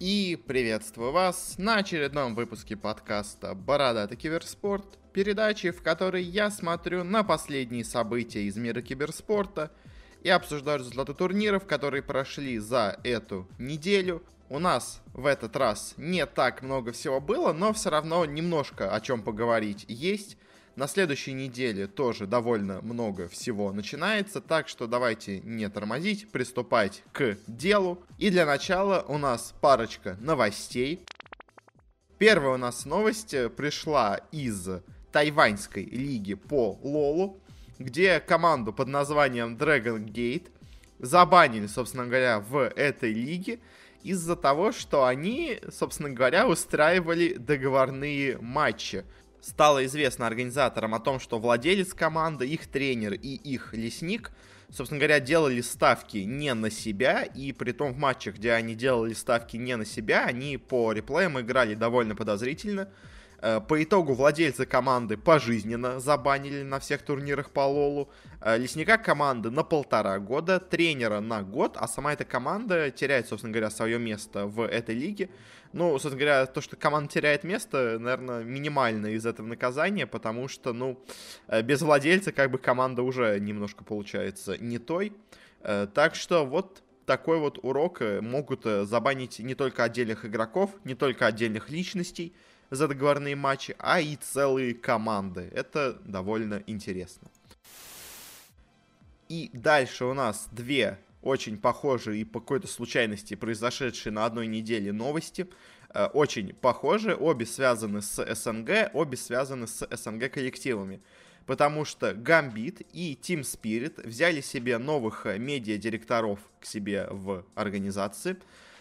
И приветствую вас на очередном выпуске подкаста «Бородатый киберспорт», передачи, в которой я смотрю на последние события из мира киберспорта и обсуждаю результаты турниров, которые прошли за эту неделю. У нас в этот раз не так много всего было, но все равно немножко о чем поговорить есть. На следующей неделе тоже довольно много всего начинается, так что давайте не тормозить, приступать к делу. И для начала у нас парочка новостей. Первая у нас новость пришла из тайваньской лиги по Лолу, где команду под названием Dragon Gate забанили, собственно говоря, в этой лиге из-за того, что они, собственно говоря, устраивали договорные матчи стало известно организаторам о том, что владелец команды, их тренер и их лесник, собственно говоря, делали ставки не на себя, и при том в матчах, где они делали ставки не на себя, они по реплеям играли довольно подозрительно. Э, по итогу владельцы команды пожизненно забанили на всех турнирах по Лолу, э, лесника команды на полтора года, тренера на год, а сама эта команда теряет, собственно говоря, свое место в этой лиге. Ну, собственно говоря, то, что команда теряет место, наверное, минимально из этого наказания, потому что, ну, э, без владельца как бы команда уже немножко получается не той. Так что вот такой вот урок могут забанить не только отдельных игроков, не только отдельных личностей, за договорные матчи, а и целые команды. Это довольно интересно. И дальше у нас две очень похожие и по какой-то случайности произошедшие на одной неделе новости. Э, очень похожие, обе связаны с СНГ, обе связаны с СНГ коллективами. Потому что Gambit и Team Spirit взяли себе новых медиа-директоров к себе в организации.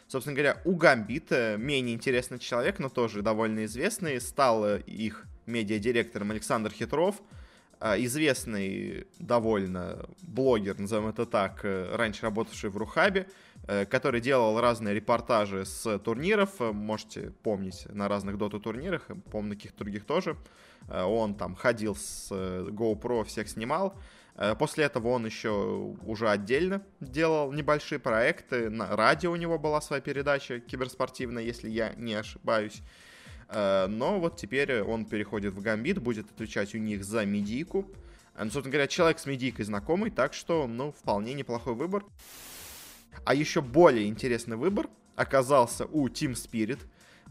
Собственно говоря, у Гамбита менее интересный человек, но тоже довольно известный, стал их медиадиректором Александр Хитров, а, известный довольно блогер, назовем это так, э, раньше работавший в Рухабе, э, который делал разные репортажи с турниров, можете помнить на разных доту турнирах, помню, на каких-то других тоже. Э, он там ходил с GoPro, всех снимал. Э, после этого он еще уже отдельно делал небольшие проекты. На радио у него была своя передача киберспортивная, если я не ошибаюсь. Э, но вот теперь он переходит в Гамбит, будет отвечать у них за медийку. Э, ну, собственно говоря, человек с медийкой знакомый, так что, ну, вполне неплохой выбор. А еще более интересный выбор оказался у Team Spirit,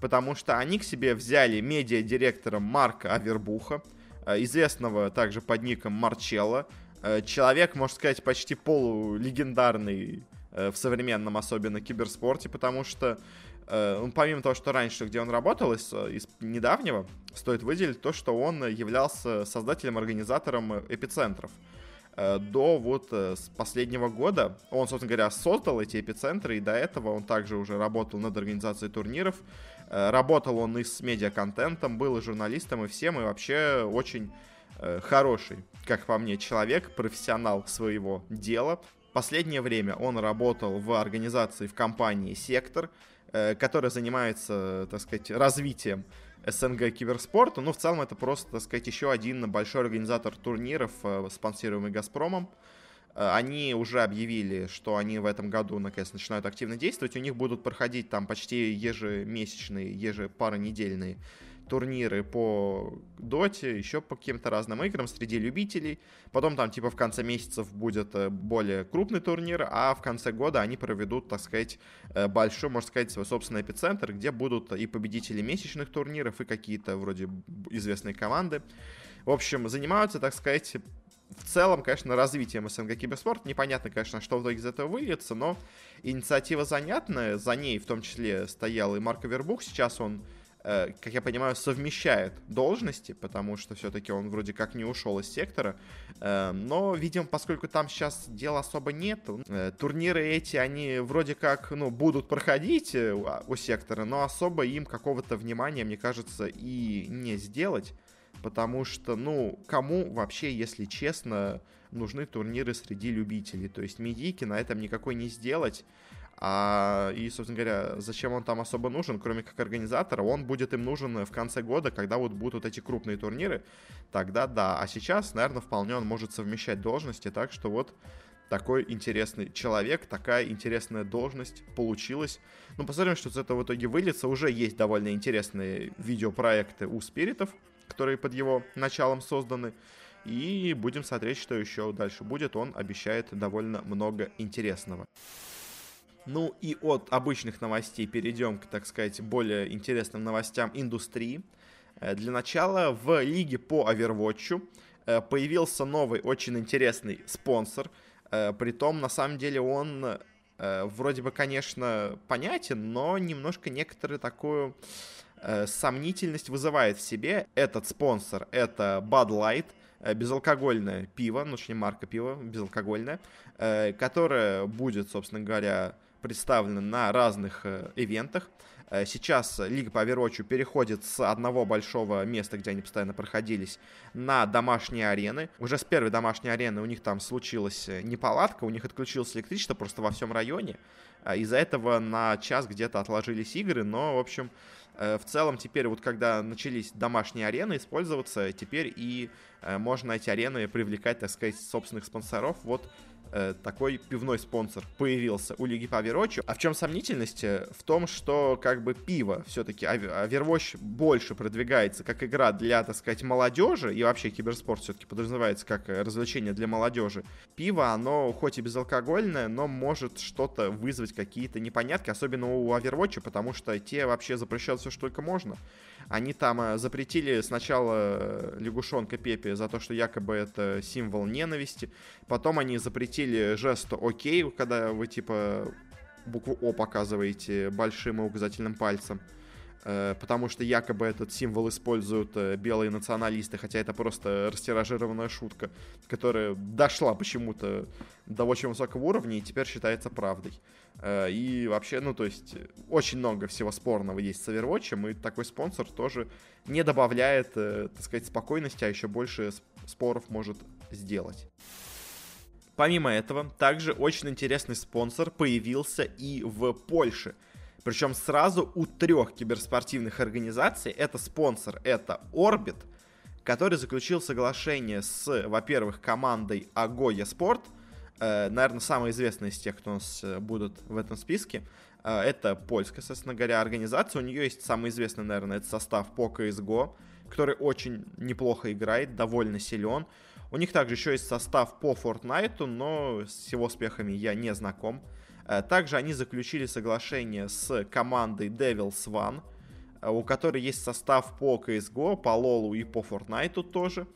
потому что они к себе взяли медиа-директора Марка Авербуха, известного также под ником Марчелло, Э, человек, можно сказать, почти полулегендарный э, в современном, особенно киберспорте, потому что э, ну, помимо того, что раньше, где он работал, из, из недавнего, стоит выделить то, что он являлся создателем, организатором эпицентров. До вот с последнего года он, собственно говоря, создал эти эпицентры, и до этого он также уже работал над организацией турниров. Работал он и с медиаконтентом, был и журналистом, и всем, и вообще очень Э, хороший, как по мне, человек, профессионал своего дела. Последнее время он работал в организации, в компании «Сектор», э, которая занимается, так сказать, развитием СНГ киберспорта. Ну, в целом, это просто, так сказать, еще один большой организатор турниров, э, спонсируемый «Газпромом». Они уже объявили, что они в этом году, наконец, начинают активно действовать. У них будут проходить там почти ежемесячные, ежепаронедельные турниры по доте, еще по каким-то разным играм среди любителей. Потом там типа в конце месяцев будет э, более крупный турнир, а в конце года они проведут, так сказать, э, большой, можно сказать, свой собственный эпицентр, где будут и победители месячных турниров, и какие-то вроде известные команды. В общем, занимаются, так сказать, в целом, конечно, развитием СНГ киберспорт. Непонятно, конечно, что в итоге из этого выльется, но инициатива занятная. За ней в том числе стоял и Марко Вербух. Сейчас он как я понимаю, совмещает должности, потому что все-таки он вроде как не ушел из сектора. Э, но, видимо, поскольку там сейчас дела особо нету, э, турниры эти, они вроде как, ну, будут проходить у сектора, но особо им какого-то внимания, мне кажется, и не сделать. Потому что, ну, кому вообще, если честно, нужны турниры среди любителей? То есть медийки на этом никакой не сделать. А, и, собственно говоря, зачем он там особо нужен, кроме как организатора? Он будет им нужен в конце года, когда вот будут вот эти крупные турниры. Тогда да. А сейчас, наверное, вполне он может совмещать должности. Так что вот такой интересный человек, такая интересная должность получилась. Ну, посмотрим, что из этого в итоге выльется. Уже есть довольно интересные видеопроекты у спиритов, которые под его началом созданы. И будем смотреть, что еще дальше будет. Он обещает довольно много интересного. Ну и от обычных новостей перейдем к, так сказать, более интересным новостям индустрии. Э, для начала в лиге по Overwatch э, появился новый очень интересный спонсор. Э, притом, на самом деле, он вроде бы, конечно, понятен, но немножко некоторую такую сомнительность вызывает в себе. Этот спонсор — это Bud Light, безалкогольное пиво, ну, точнее, марка пива, безалкогольное, которое будет, собственно говоря, представлено на разных ивентах. Э, сейчас Лига по Overwatch переходит с одного большого места, где они постоянно проходились, на домашние арены. Уже с первой домашней арены у них там случилась э, неполадка, у них отключилось электричество просто во всем районе. Э, из-за этого на час где-то отложились игры, но, в общем, в целом теперь вот когда начались домашние арены использоваться, теперь и можно эти арены привлекать, так сказать, собственных спонсоров. Вот Э, такой пивной спонсор появился у Лиги по Overwatch. А в чем сомнительность? Э, в том, что как бы пиво все-таки Overwatch больше продвигается как игра для, так сказать, молодежи, и вообще киберспорт все-таки подразумевается как э, развлечение для молодежи. Пиво, оно хоть и безалкогольное, но может что-то вызвать какие-то непонятки, особенно у Overwatch, потому что те вообще запрещают все, что только можно. Они там запретили сначала лягушонка Пепе за то, что якобы это символ ненависти, потом они запретили жест окей, когда вы типа букву О показываете большим и указательным пальцем. Э, потому что якобы этот символ используют э, белые националисты, хотя это просто растиражированная шутка, которая дошла почему-то до очень высокого уровня и теперь считается правдой. Э, и вообще, ну, то есть, очень много всего спорного есть с Overwatch, и такой спонсор тоже не добавляет, так сказать, спокойности, а еще больше споров может сделать. Помимо этого, также очень интересный спонсор появился и в Польше. Причем сразу у трех киберспортивных организаций. Это спонсор, это Orbit, который заключил соглашение с, во-первых, командой Agoya Sport, э, наверное, самая известная из тех, кто у нас э, будут в этом списке. Э, это польская, собственно говоря, организация. У нее есть самый известный, наверное, это состав по CSGO, который очень неплохо играет, довольно силен. У них также еще есть состав по Fortnite, но с его успехами я не знаком. Э, также они заключили соглашение с командой Devils One, э, у которой есть состав по CSGO, по LoL и по Fortnite тоже.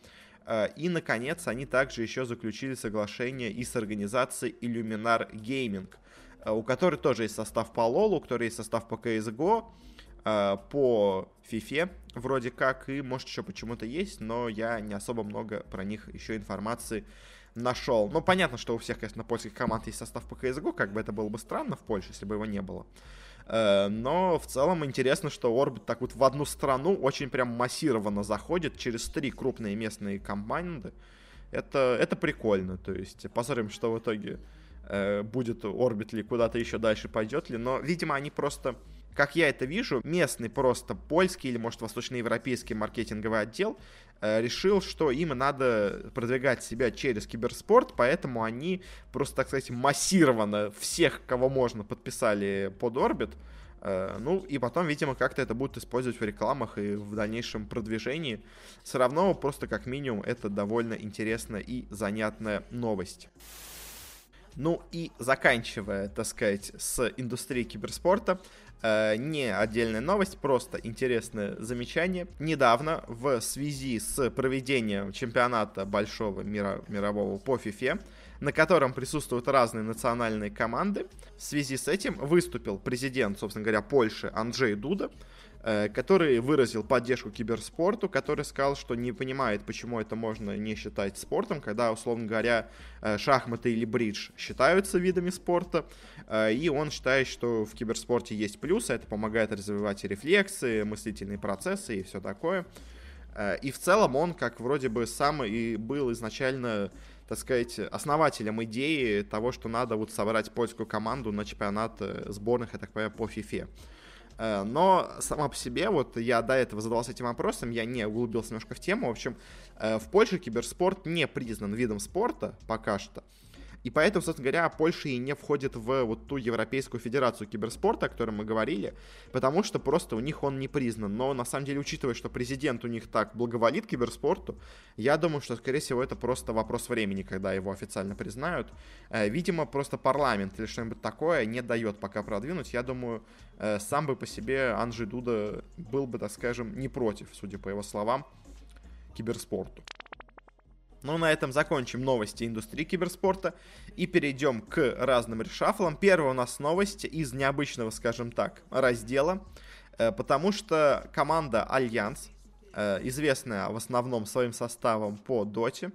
Э, и, наконец, они также еще заключили соглашение и с организацией Illuminar Gaming, у которой тоже есть состав по LoL, у которой есть состав по CSGO, э, по FIFA вроде как, и может еще почему-то есть, но я не особо много про них еще информации нашел. Ну, понятно, что у всех, конечно, польских команд есть состав по CSGO, как бы это было бы странно в Польше, если бы его не было. Э, но в целом интересно, что Orbit так вот в одну страну очень прям массированно заходит через три крупные местные команды. Это, это прикольно, то есть посмотрим, что в итоге э, будет Orbit ли, куда-то еще дальше пойдет ли, но, видимо, они просто как я это вижу, местный просто польский или, может, восточноевропейский маркетинговый отдел э, решил, что им надо продвигать себя через киберспорт, поэтому они просто, так сказать, массированно всех, кого можно, подписали под Орбит. Э, ну, и потом, видимо, как-то это будут использовать в рекламах и в дальнейшем продвижении. Все равно, просто как минимум, это довольно интересная и занятная новость. Ну и заканчивая, так сказать, с индустрией киберспорта, Э, не отдельная новость, просто интересное замечание. Недавно в связи с проведением чемпионата большого мира, мирового по FIFA, на котором присутствуют разные национальные команды, в связи с этим выступил президент, собственно говоря, Польши Анджей Дуда, который выразил поддержку киберспорту, который сказал, что не понимает, почему это можно не считать спортом, когда, условно говоря, э, шахматы или бридж считаются видами спорта, э, и он считает, что в киберспорте есть плюсы, это помогает развивать рефлексы, мыслительные процессы и все такое. И в целом он, как вроде бы сам и был изначально так сказать, основателем идеи того, что надо вот собрать польскую команду на чемпионат сборных, я так понимаю, по FIFA. Э, но сама по себе, вот я до этого задавался этим вопросом, я не углубился немножко в тему. В общем, э, в Польше киберспорт не признан видом спорта пока что. И поэтому, собственно говоря, Польша и не входит в вот ту Европейскую Федерацию киберспорта, о которой мы говорили, потому что просто у них он не признан. Но на самом деле, учитывая, что президент у них так благоволит киберспорту, я думаю, что, скорее всего, это просто вопрос времени, когда его официально признают. Э, видимо, просто парламент или что-нибудь такое не дает пока продвинуть. Я думаю, э, сам бы по себе Анжи Дуда был бы, так скажем, не против, судя по его словам, киберспорту. Ну, на этом закончим новости индустрии киберспорта и перейдем к разным решафлам. Первая у нас новость из необычного, скажем так, раздела, э, потому что команда Альянс, э, известная в основном своим составом по Доте,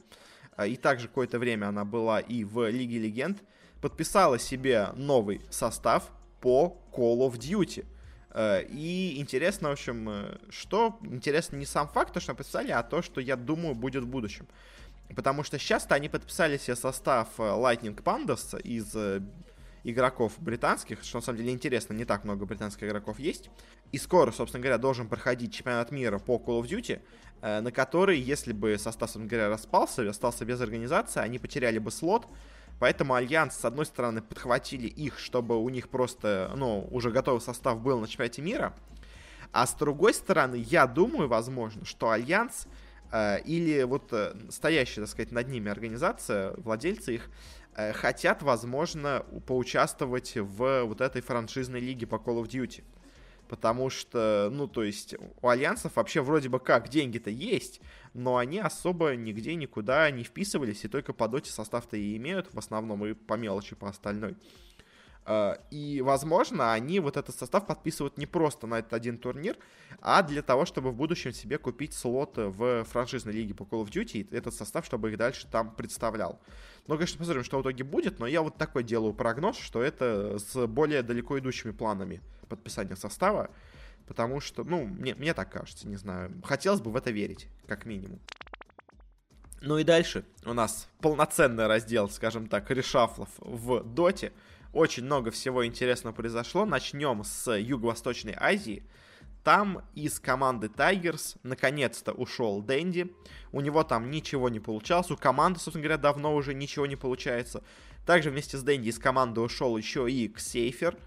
э, и также какое-то время она была и в Лиге Легенд, подписала себе новый состав по Call of Duty. И интересно, в общем, что интересно не сам факт, то, что написали, а то, что я думаю будет в будущем. Потому что сейчас-то они подписали себе состав э, Lightning Pandas из э, игроков британских, что на самом деле интересно, не так много британских игроков есть. И скоро, собственно говоря, должен проходить чемпионат мира по Call of Duty, э, на который, если бы состав, собственно говоря, распался, остался без организации, они потеряли бы слот. Поэтому Альянс, с одной стороны, подхватили их, чтобы у них просто, ну, уже готовый состав был на чемпионате мира. А с другой стороны, я думаю, возможно, что Альянс или вот э, стоящая, так сказать, над ними организация, владельцы их, э, хотят, возможно, поучаствовать в вот этой франшизной лиге по Call of Duty. Потому что, ну, то есть, у альянсов вообще вроде бы как деньги-то есть, но они особо нигде никуда не вписывались, и только по доте состав-то и имеют в основном, и по мелочи по остальной. Э, и, возможно, они вот этот состав подписывают не просто на этот один турнир, а для того, чтобы в будущем себе купить слот в франшизной лиге по Call of Duty, и этот состав, чтобы их дальше там представлял. Ну, конечно, посмотрим, что в итоге будет, но я вот такой делаю прогноз, что это с более далеко идущими планами подписания состава, потому что, ну, мне, мне так кажется, не знаю. Хотелось бы в это верить, как минимум. Ну и дальше у нас полноценный раздел, скажем так, решафлов в доте. Очень много всего интересного произошло. Начнем с Юго-Восточной Азии. Там из команды Tigers наконец-то ушел Дэнди. У него там ничего не получалось. У команды, собственно говоря, давно уже ничего не получается. Также вместе с Дэнди из команды ушел еще и Ксейфер.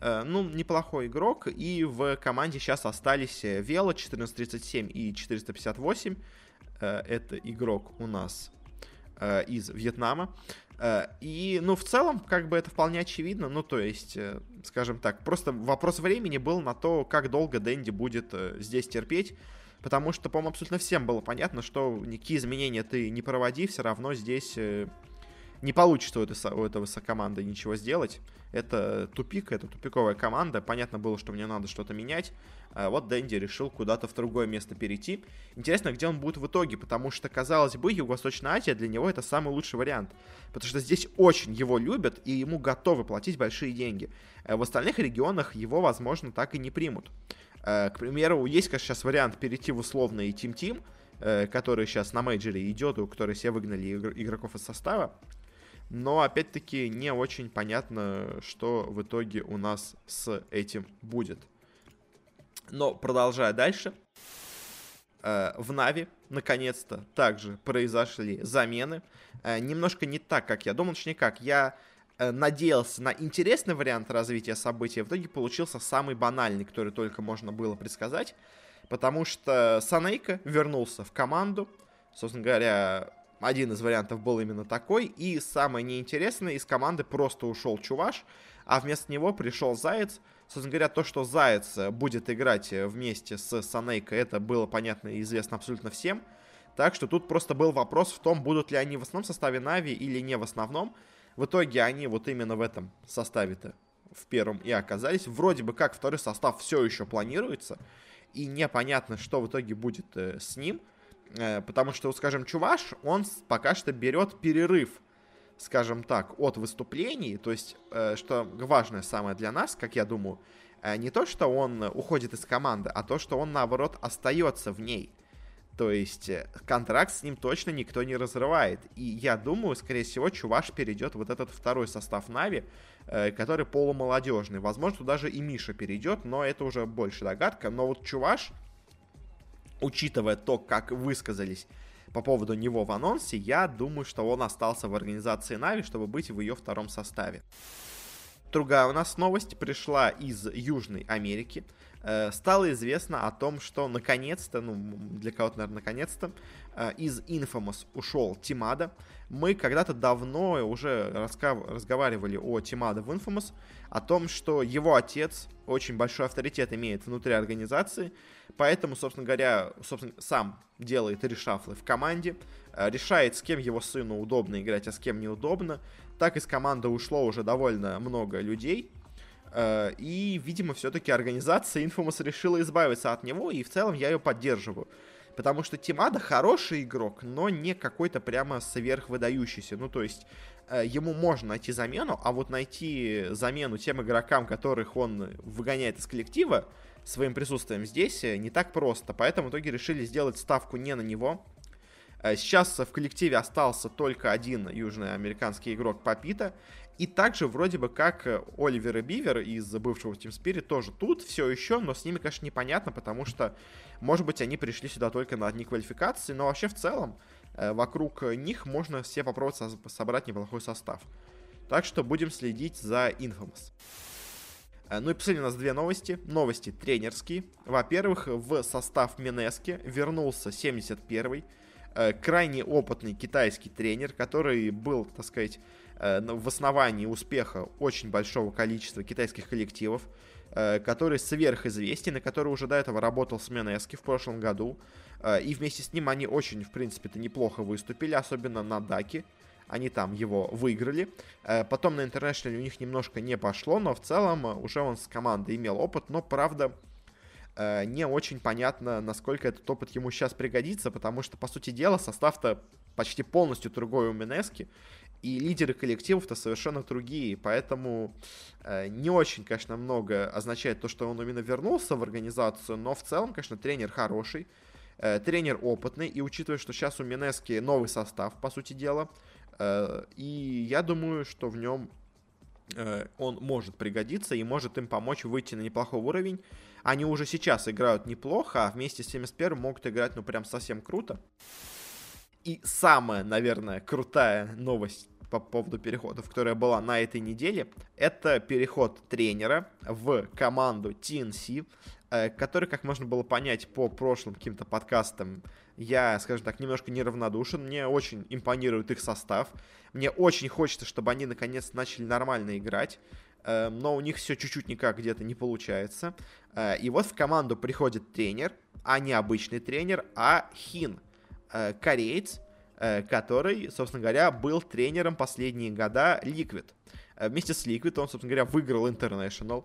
Э, ну, неплохой игрок. И в команде сейчас остались Вело 1437 и 458. Э, это игрок у нас э, из Вьетнама. Э, и, ну, в целом, как бы это вполне очевидно. Ну, то есть, э, скажем так, просто вопрос времени был на то, как долго Дэнди будет здесь терпеть. Потому что, по-моему, абсолютно всем было понятно, что никакие изменения ты не проводи, все равно здесь не получится у этой, у этого команды ничего сделать. Это тупик, это тупиковая команда. Понятно было, что мне надо что-то менять. А вот Дэнди решил куда-то в другое место перейти. Интересно, где он будет в итоге, потому что, казалось бы, Юго-Восточная Азия для него это самый лучший вариант. Потому что здесь очень его любят и ему готовы платить большие деньги. Э, в остальных регионах его, возможно, так и не примут. Э, к примеру, есть, конечно, сейчас вариант перейти в условный Team, э, который сейчас на мейджоре идет, у которой все выгнали игроков из состава но опять-таки не очень понятно, что в итоге у нас с этим будет. Но продолжая дальше, э, в Нави наконец-то также произошли замены. Э, немножко не так, как я думал, точнее как, я э, надеялся на интересный вариант развития событий, в итоге получился самый банальный, который только можно было предсказать, потому что Санейка вернулся в команду, собственно говоря, один из вариантов был именно такой. И самое неинтересное, из команды просто ушел Чуваш, а вместо него пришел Заяц. Собственно говоря, то, что Заяц будет играть вместе с Санейко, это было понятно и известно абсолютно всем. Так что тут просто был вопрос в том, будут ли они в основном составе Нави или не в основном. В итоге они вот именно в этом составе-то в первом и оказались. Вроде бы как второй состав все еще планируется. И непонятно, что в итоге будет э, с ним. Э, потому что, скажем, Чуваш, он пока что берет перерыв, скажем так, от выступлений. То есть, э, что важное самое для нас, как я думаю, э, не то, что он уходит из команды, а то, что он, наоборот, остается в ней. То есть контракт с ним точно никто не разрывает. И я думаю, скорее всего, Чуваш перейдет вот этот второй состав Нави, который полумолодежный. Возможно, даже и Миша перейдет, но это уже больше догадка. Но вот Чуваш учитывая то, как высказались по поводу него в анонсе, я думаю, что он остался в организации Нави, чтобы быть в ее втором составе. Другая у нас новость пришла из Южной Америки. Э, стало известно о том, что наконец-то, ну, для кого-то, наверное, наконец-то, э, из Infamous ушел Тимада. Мы когда-то давно уже разговаривали о Тимада в Infamous, о том, что его отец очень большой авторитет имеет внутри организации, поэтому, собственно говоря, собственно, сам делает решафлы в команде, э, решает, с кем его сыну удобно играть, а с кем неудобно, так из команды ушло уже довольно много людей. Э, и, видимо, все-таки организация Infamous решила избавиться от него, и в целом я ее поддерживаю. Потому что Тимада хороший игрок, но не какой-то прямо сверхвыдающийся. Ну, то есть, э, ему можно найти замену, а вот найти замену тем игрокам, которых он выгоняет из коллектива, своим присутствием здесь э, не так просто. Поэтому в итоге решили сделать ставку не на него, сейчас в коллективе остался только один южноамериканский игрок Папита. И также вроде бы как э, Оливер и Бивер из бывшего Team Spirit тоже тут все еще, но с ними, конечно, непонятно, потому что, может быть, они пришли сюда только на одни квалификации, но вообще в целом э, вокруг них можно все попробовать собрать неплохой состав. Так что будем следить за Infamous. Ну и последние у нас две новости. Новости тренерские. Во-первых, в состав Минески вернулся 71-й Э, крайне опытный китайский тренер, который был, так сказать, э, в основании успеха очень большого количества китайских коллективов, э, который сверхизвестен и который уже до этого работал с Менески в прошлом году. И вместе с ним они очень, в принципе-то, неплохо выступили, особенно на Даке. Они там его выиграли. Потом на Интернешнале у них немножко не пошло, но в целом уже он с командой имел опыт. Но, правда, Э, не очень понятно, насколько этот опыт ему сейчас пригодится, потому что, по сути дела, состав-то почти полностью другой у Минески, и лидеры коллективов-то совершенно другие, поэтому э, не очень, конечно, много означает то, что он именно вернулся в организацию, но в целом, конечно, тренер хороший, э, тренер опытный, и учитывая, что сейчас у Минески новый состав, по сути дела, э, и я думаю, что в нем э, он может пригодиться и может им помочь выйти на неплохой уровень, они уже сейчас играют неплохо, а вместе с 71 могут играть, ну, прям совсем круто. И самая, наверное, крутая новость по поводу переходов, которая была на этой неделе, это переход тренера в команду TNC, э, который, как можно было понять по прошлым каким-то подкастам, я, скажем так, немножко неравнодушен. Мне очень импонирует их состав. Мне очень хочется, чтобы они наконец начали нормально играть. Эм, но у них все чуть-чуть никак где-то не получается. Э, и вот в команду приходит тренер, а не обычный тренер, а Хин, э, кореец, э, который, собственно говоря, был тренером последние года Liquid. Вместе с Liquid он, собственно говоря, выиграл International,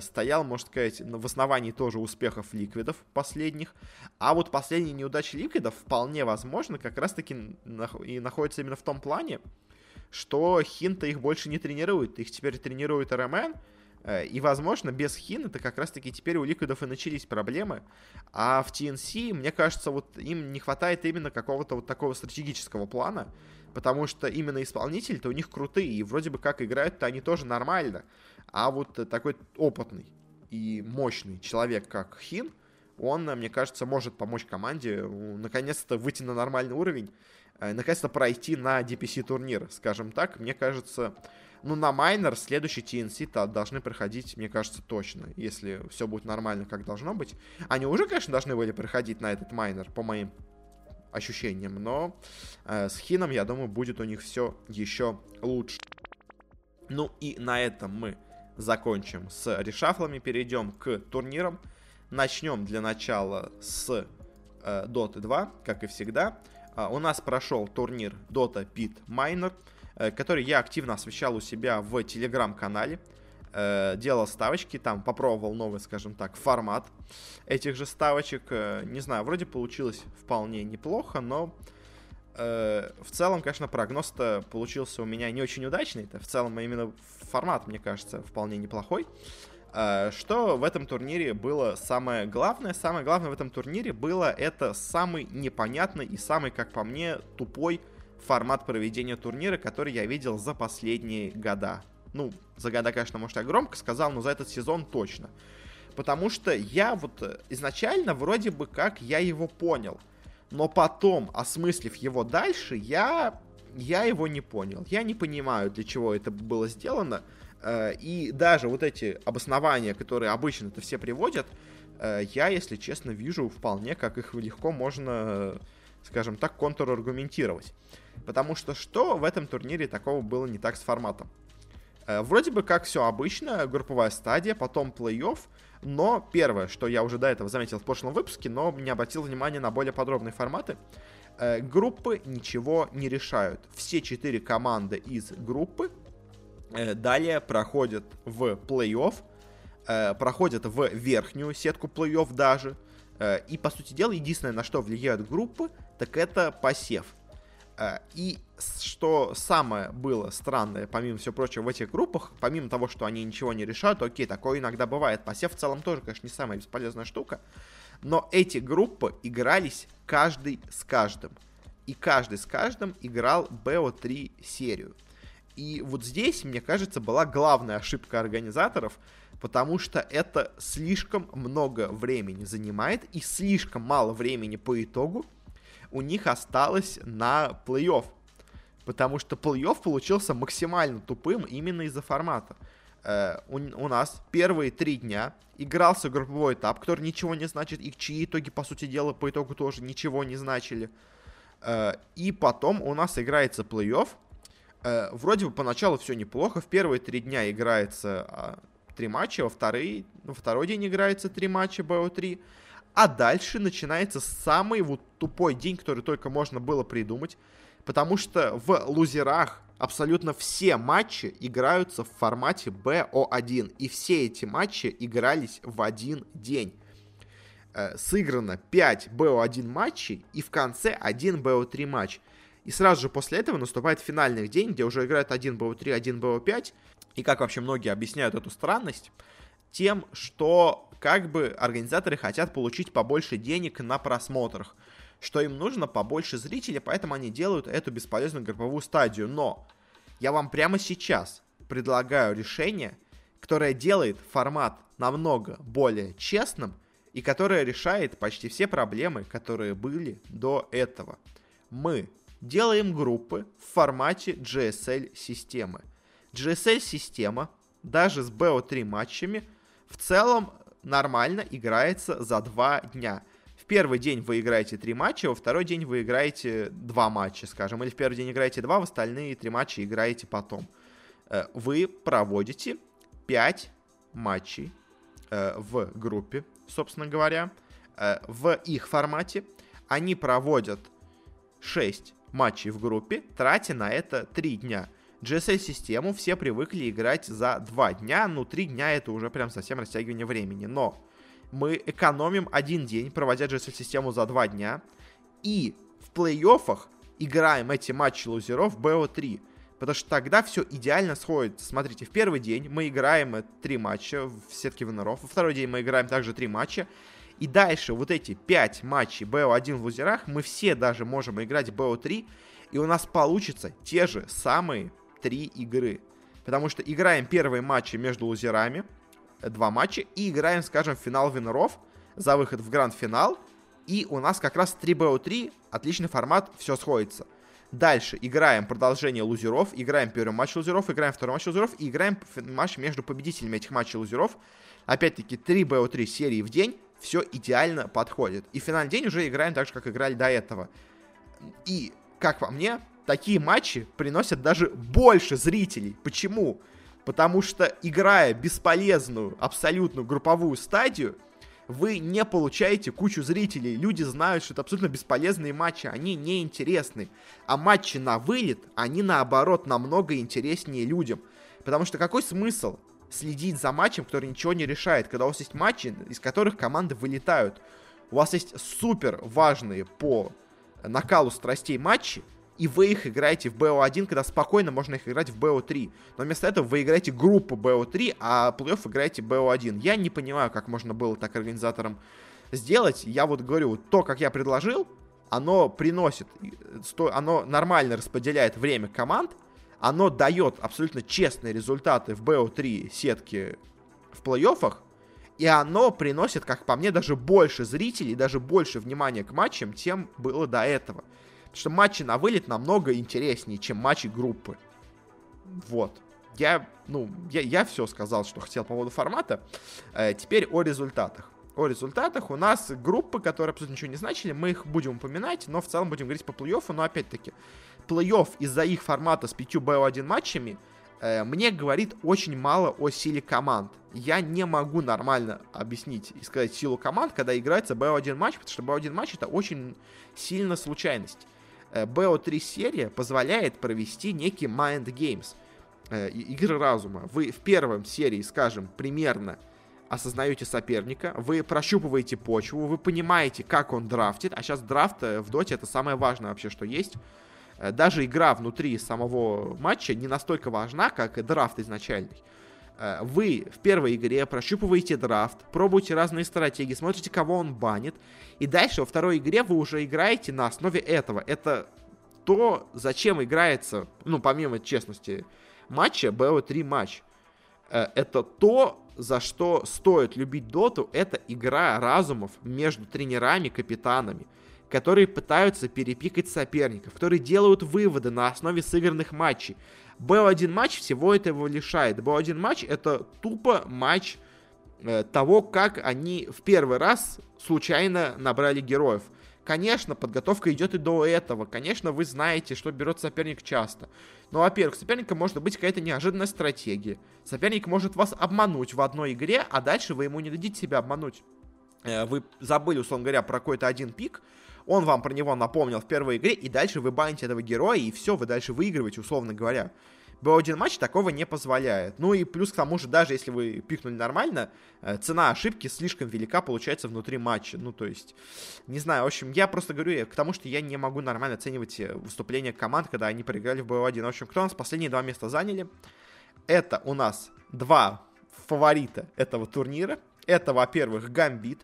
стоял, можно сказать, в основании тоже успехов Ликвидов последних. А вот последние неудачи Ликвидов вполне возможно как раз-таки и находятся именно в том плане, что Хинта их больше не тренирует. Их теперь тренирует РМН, э, и, возможно, без Хин это как раз-таки теперь у Ликвидов и начались проблемы. А в TNC, мне кажется, вот им не хватает именно какого-то вот такого стратегического плана, потому что именно исполнители-то у них крутые, и вроде бы как играют-то они тоже нормально. А вот такой опытный и мощный человек, как Хин, он, мне кажется, может помочь команде наконец-то выйти на нормальный уровень Э, наконец-то пройти на DPC турнир, скажем так. Мне кажется, ну, на майнер следующий TNC-то должны проходить, мне кажется, точно, если все будет нормально, как должно быть. Они уже, конечно, должны были проходить на этот майнер, по моим ощущениям, но э, с Хином, я думаю, будет у них все еще лучше. Ну и на этом мы закончим с решафлами, перейдем к турнирам. Начнем для начала с э, Dota 2, как и всегда. А, у нас прошел турнир Dota Pit Minor, э, который я активно освещал у себя в телеграм-канале. Э, делал ставочки, там попробовал новый, скажем так, формат этих же ставочек. Э, не знаю, вроде получилось вполне неплохо, но в целом, конечно, прогноз-то получился у меня не очень удачный. Это в целом именно формат, мне кажется, вполне неплохой. Э, что в этом турнире было самое главное? Самое главное в этом турнире было это самый непонятный и самый, как по мне, тупой формат проведения турнира, который я видел за последние года. Ну, за года, конечно, может, я громко сказал, но за этот сезон точно. Потому что я вот изначально вроде бы как я его понял. но потом, осмыслив его дальше, я, я его не понял. Я не понимаю, для чего это было сделано. Э, и даже вот эти обоснования, которые обычно это все приводят, э, я, если честно, вижу вполне, как их легко можно, скажем так, контраргументировать. Потому что что в этом турнире такого было не так с форматом? Э, вроде бы как все обычно, групповая стадия, потом плей-офф, но первое, что я уже до этого заметил в прошлом выпуске, но не обратил внимания на более подробные форматы, э, группы ничего не решают. Все четыре команды из группы э, далее проходят в плей-офф, проходят в верхнюю сетку плей-офф даже, и, по сути дела, единственное, на что влияют группы, так это посев. Э, и что самое было странное, помимо всего прочего, в этих группах, помимо того, что они ничего не решают, окей, такое иногда бывает. Посев в целом тоже, конечно, не самая бесполезная штука. Но эти группы игрались каждый с каждым. И каждый с каждым играл BO3 серию. И вот здесь, мне кажется, была главная ошибка организаторов, потому что это слишком много времени занимает и слишком мало времени по итогу у них осталось на плей-офф. Потому что плей-офф получился максимально тупым именно из-за формата. Э, у, нас первые три дня игрался групповой этап, который ничего не значит, и чьи итоги, по сути дела, по итогу тоже ничего не значили. Э, и потом у нас играется плей-офф. Э, вроде бы поначалу все неплохо. В первые три дня играется а, три матча, во второй, во второй день играется три матча БО3. А дальше начинается самый вот тупой день, который только можно было придумать. Потому что в лузерах абсолютно все матчи играются в формате BO1. И все эти матчи игрались в один день. Э, сыграно 5 BO1 матчей и в конце 1 BO3 матч. И сразу же после этого наступает финальный день, где уже играют 1 BO3, 1 BO5. И как вообще многие объясняют эту странность? Тем, что как бы организаторы хотят получить побольше денег на просмотрах, что им нужно побольше зрителей, поэтому они делают эту бесполезную групповую стадию. Но я вам прямо сейчас предлагаю решение, которое делает формат намного более честным и которое решает почти все проблемы, которые были до этого. Мы делаем группы в формате GSL-системы. GSL-система, даже с BO3 матчами, в целом нормально играется за два дня. В первый день вы играете три матча, во второй день вы играете два матча, скажем. Или в первый день играете два, в остальные три матча играете потом. Э, вы проводите пять матчей э, в группе, собственно говоря, э, в их формате. Они проводят 6 матчей в группе, тратя на это 3 дня. GSL-систему все привыкли играть за 2 дня, ну 3 дня это уже прям совсем растягивание времени, но мы экономим один день, проводя GSL-систему за 2 дня, и в плей-оффах играем эти матчи лузеров BO3, потому что тогда все идеально сходится. Смотрите, в первый день мы играем 3 матча в сетке виноров, во второй день мы играем также 3 матча, и дальше вот эти 5 матчей BO1 в лузерах мы все даже можем играть BO3, и у нас получится те же самые три игры. Потому что играем первые матчи между лузерами, э, два матча, и играем, скажем, финал виноров за выход в гранд-финал. И у нас как раз 3BO3, отличный формат, все сходится. Дальше играем продолжение лузеров, играем первый матч лузеров, играем второй матч лузеров и играем матч между победителями этих матчей лузеров. Опять-таки 3BO3 серии в день, все идеально подходит. И финальный день уже играем так же, как играли до этого. И, как по мне, такие матчи приносят даже больше зрителей. Почему? Потому что, играя бесполезную, абсолютно групповую стадию, вы не получаете кучу зрителей. Люди знают, что это абсолютно бесполезные матчи, они неинтересны. А матчи на вылет, они наоборот намного интереснее людям. Потому что какой смысл следить за матчем, который ничего не решает, когда у вас есть матчи, из которых команды вылетают. У вас есть супер важные по накалу страстей матчи, и вы их играете в BO1, когда спокойно можно их играть в BO3. Но вместо этого вы играете группу BO3, а плей-офф играете BO1. Я не понимаю, как можно было так организаторам сделать. Я вот говорю, то, как я предложил, оно приносит, оно нормально распределяет время команд, оно дает абсолютно честные результаты в BO3 сетке в плей-оффах, И оно приносит, как по мне, даже больше зрителей, даже больше внимания к матчам, чем было до этого. Что матчи на вылет намного интереснее, чем матчи группы. Вот. Я, ну, я, я все сказал, что хотел по поводу формата. Э, теперь о результатах. О результатах у нас группы, которые абсолютно ничего не значили, мы их будем упоминать, но в целом будем говорить по плей-оффу, но опять-таки, плей-офф из-за их формата с 5 БО1 матчами э, мне говорит очень мало о силе команд. Я не могу нормально объяснить и сказать силу команд, когда играется БО1 матч, потому что БО1 матч это очень сильно случайность. Э, БО3 серия позволяет провести некий mind games, э, игры разума. Вы в первом серии, скажем, примерно осознаете соперника, вы прощупываете почву, вы понимаете, как он драфтит, а сейчас драфт э, в доте это самое важное вообще, что есть. Э, даже игра внутри самого матча не настолько важна, как и драфт изначальный. Э, вы в первой игре прощупываете драфт, пробуете разные стратегии, смотрите, кого он банит, и дальше во второй игре вы уже играете на основе этого. Это то, зачем играется, ну, помимо честности матча, BO3 матч. Это то, за что стоит любить доту, это игра разумов между тренерами, капитанами, которые пытаются перепикать соперников, которые делают выводы на основе сыгранных матчей. БО1 матч всего этого лишает. БО1 матч это тупо матч э, того, как они в первый раз случайно набрали героев. Конечно, подготовка идет и до этого. Конечно, вы знаете, что берет соперник часто. Но, во-первых, соперника может быть какая-то неожиданная стратегия. Соперник может вас обмануть в одной игре, а дальше вы ему не дадите себя обмануть. Э, вы забыли, условно говоря, про какой-то один пик, он вам про него напомнил в первой игре, и дальше вы баните этого героя, и все, вы дальше выигрываете, условно говоря. BO1 матч такого не позволяет. Ну и плюс к тому же, даже если вы пикнули нормально, э, цена ошибки слишком велика получается внутри матча. Ну, то есть, не знаю, в общем, я просто говорю к тому, что я не могу нормально оценивать э, выступления команд, когда они проиграли в BO1. В общем, кто у нас последние два места заняли? Это у нас два фаворита этого турнира. Это, во-первых, Гамбит,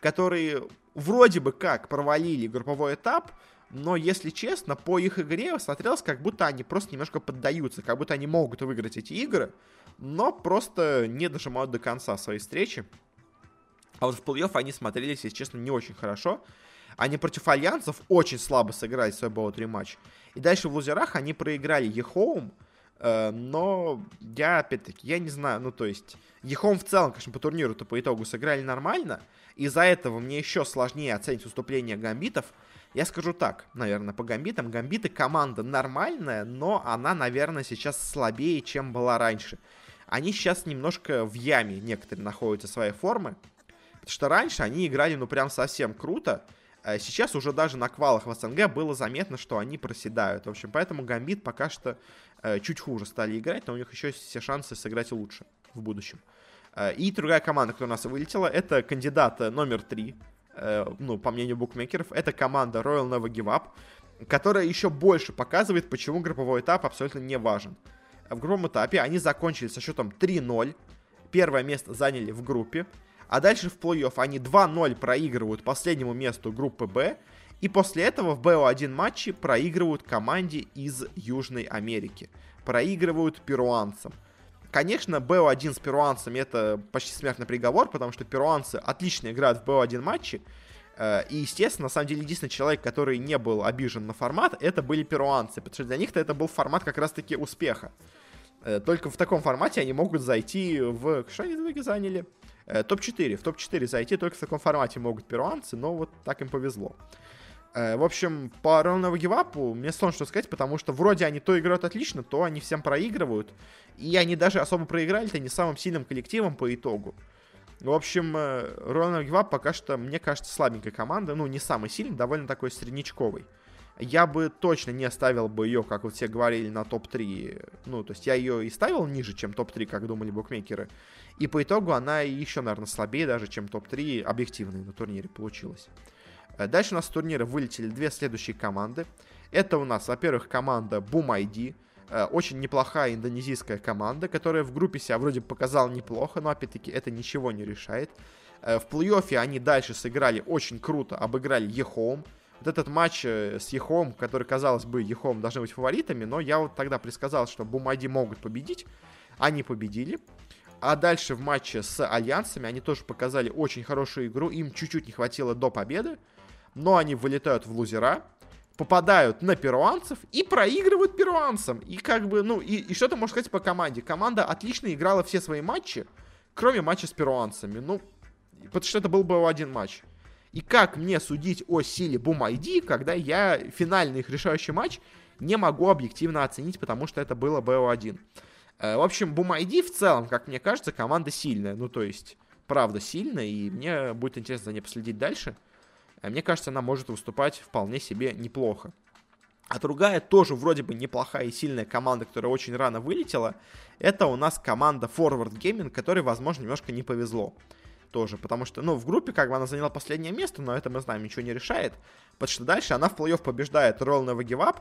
которые вроде бы как провалили групповой этап, но, если честно, по их игре смотрелось, как будто они просто немножко поддаются, как будто они могут выиграть эти игры, но просто не дожимают до конца своей встречи. А вот в плей-офф они смотрелись, если честно, не очень хорошо. Они против альянсов очень слабо сыграли свой BO3 матч. И дальше в лузерах они проиграли EHOME, э, но я, опять-таки, я не знаю, ну, то есть, EHOME в целом, конечно, по турниру-то по итогу сыграли нормально, из-за этого мне еще сложнее оценить выступление гамбитов, я скажу так, наверное, по гамбитам. Гамбиты команда нормальная, но она, наверное, сейчас слабее, чем была раньше. Они сейчас немножко в яме некоторые находятся своей формы. Потому что раньше они играли, ну, прям совсем круто. А сейчас уже даже на квалах в СНГ было заметно, что они проседают. В общем, поэтому Гамбит пока что э, чуть хуже стали играть, но у них еще все шансы сыграть лучше в будущем. Э, и другая команда, которая у нас вылетела, это кандидат номер три Э, ну, по мнению букмекеров, это команда Royal Never Give Up, которая еще больше показывает, почему групповой этап абсолютно не важен. В групповом этапе они закончили со счетом 3-0, первое место заняли в группе, а дальше в плей-офф они 2-0 проигрывают последнему месту группы Б, и после этого в БО1 матче проигрывают команде из Южной Америки. Проигрывают перуанцам. Конечно, БО1 с перуанцами это почти смертный приговор, потому что перуанцы отлично играют в БО1 матче. Э, и, естественно, на самом деле, единственный человек, который не был обижен на формат, это были перуанцы, потому что для них-то это был формат как раз-таки успеха. Э, только в таком формате они могут зайти в... Что они в итоге заняли? Э, топ-4. В топ-4 зайти только в таком формате могут перуанцы, но вот так им повезло. Э, в общем, по ровному гивапу мне сложно что сказать, потому что вроде они то играют отлично, то они всем проигрывают. И они даже особо проиграли-то не самым сильным коллективом по итогу. В общем, Ронald Гивап пока что, мне кажется, слабенькая команда. Ну, не самый сильный, довольно такой среднячковый. Я бы точно не оставил бы ее, как вот все говорили, на топ-3. Ну, то есть я ее и ставил ниже, чем топ-3, как думали букмекеры. И по итогу она еще, наверное, слабее даже, чем топ-3 объективные на турнире получилась. Э, дальше у нас с турнира вылетели две следующие команды. Это у нас, во-первых, команда Boom ID. Э, очень неплохая индонезийская команда, которая в группе себя вроде показала неплохо, но опять-таки это ничего не решает. Э, в плей-оффе они дальше сыграли очень круто, обыграли Ехом. Вот этот матч с Ехом, который, казалось бы, Ехом должны быть фаворитами, но я вот тогда предсказал, что ID могут победить. Они победили. А дальше в матче с Альянсами они тоже показали очень хорошую игру. Им чуть-чуть не хватило до победы. Но они вылетают в лузера, попадают на перуанцев и проигрывают перуанцам. И как бы, ну, и, и что ты можешь сказать по команде? Команда отлично играла все свои матчи, кроме матча с перуанцами. Ну, потому что это был бы один матч. И как мне судить о силе Бумайди, когда я финальный их решающий матч не могу объективно оценить, потому что это было БО1. Э, в общем, Бумайди в целом, как мне кажется, команда сильная. Ну, то есть, правда сильная, и мне будет интересно за ней последить дальше. Э, мне кажется, она может выступать вполне себе неплохо. А другая тоже вроде бы неплохая и сильная команда, которая очень рано вылетела, это у нас команда Forward Gaming, которой, возможно, немножко не повезло тоже, потому что, ну, в группе как бы она заняла последнее место, но это мы знаем, ничего не решает, потому что дальше она в плей-офф побеждает Roll Never Give Up,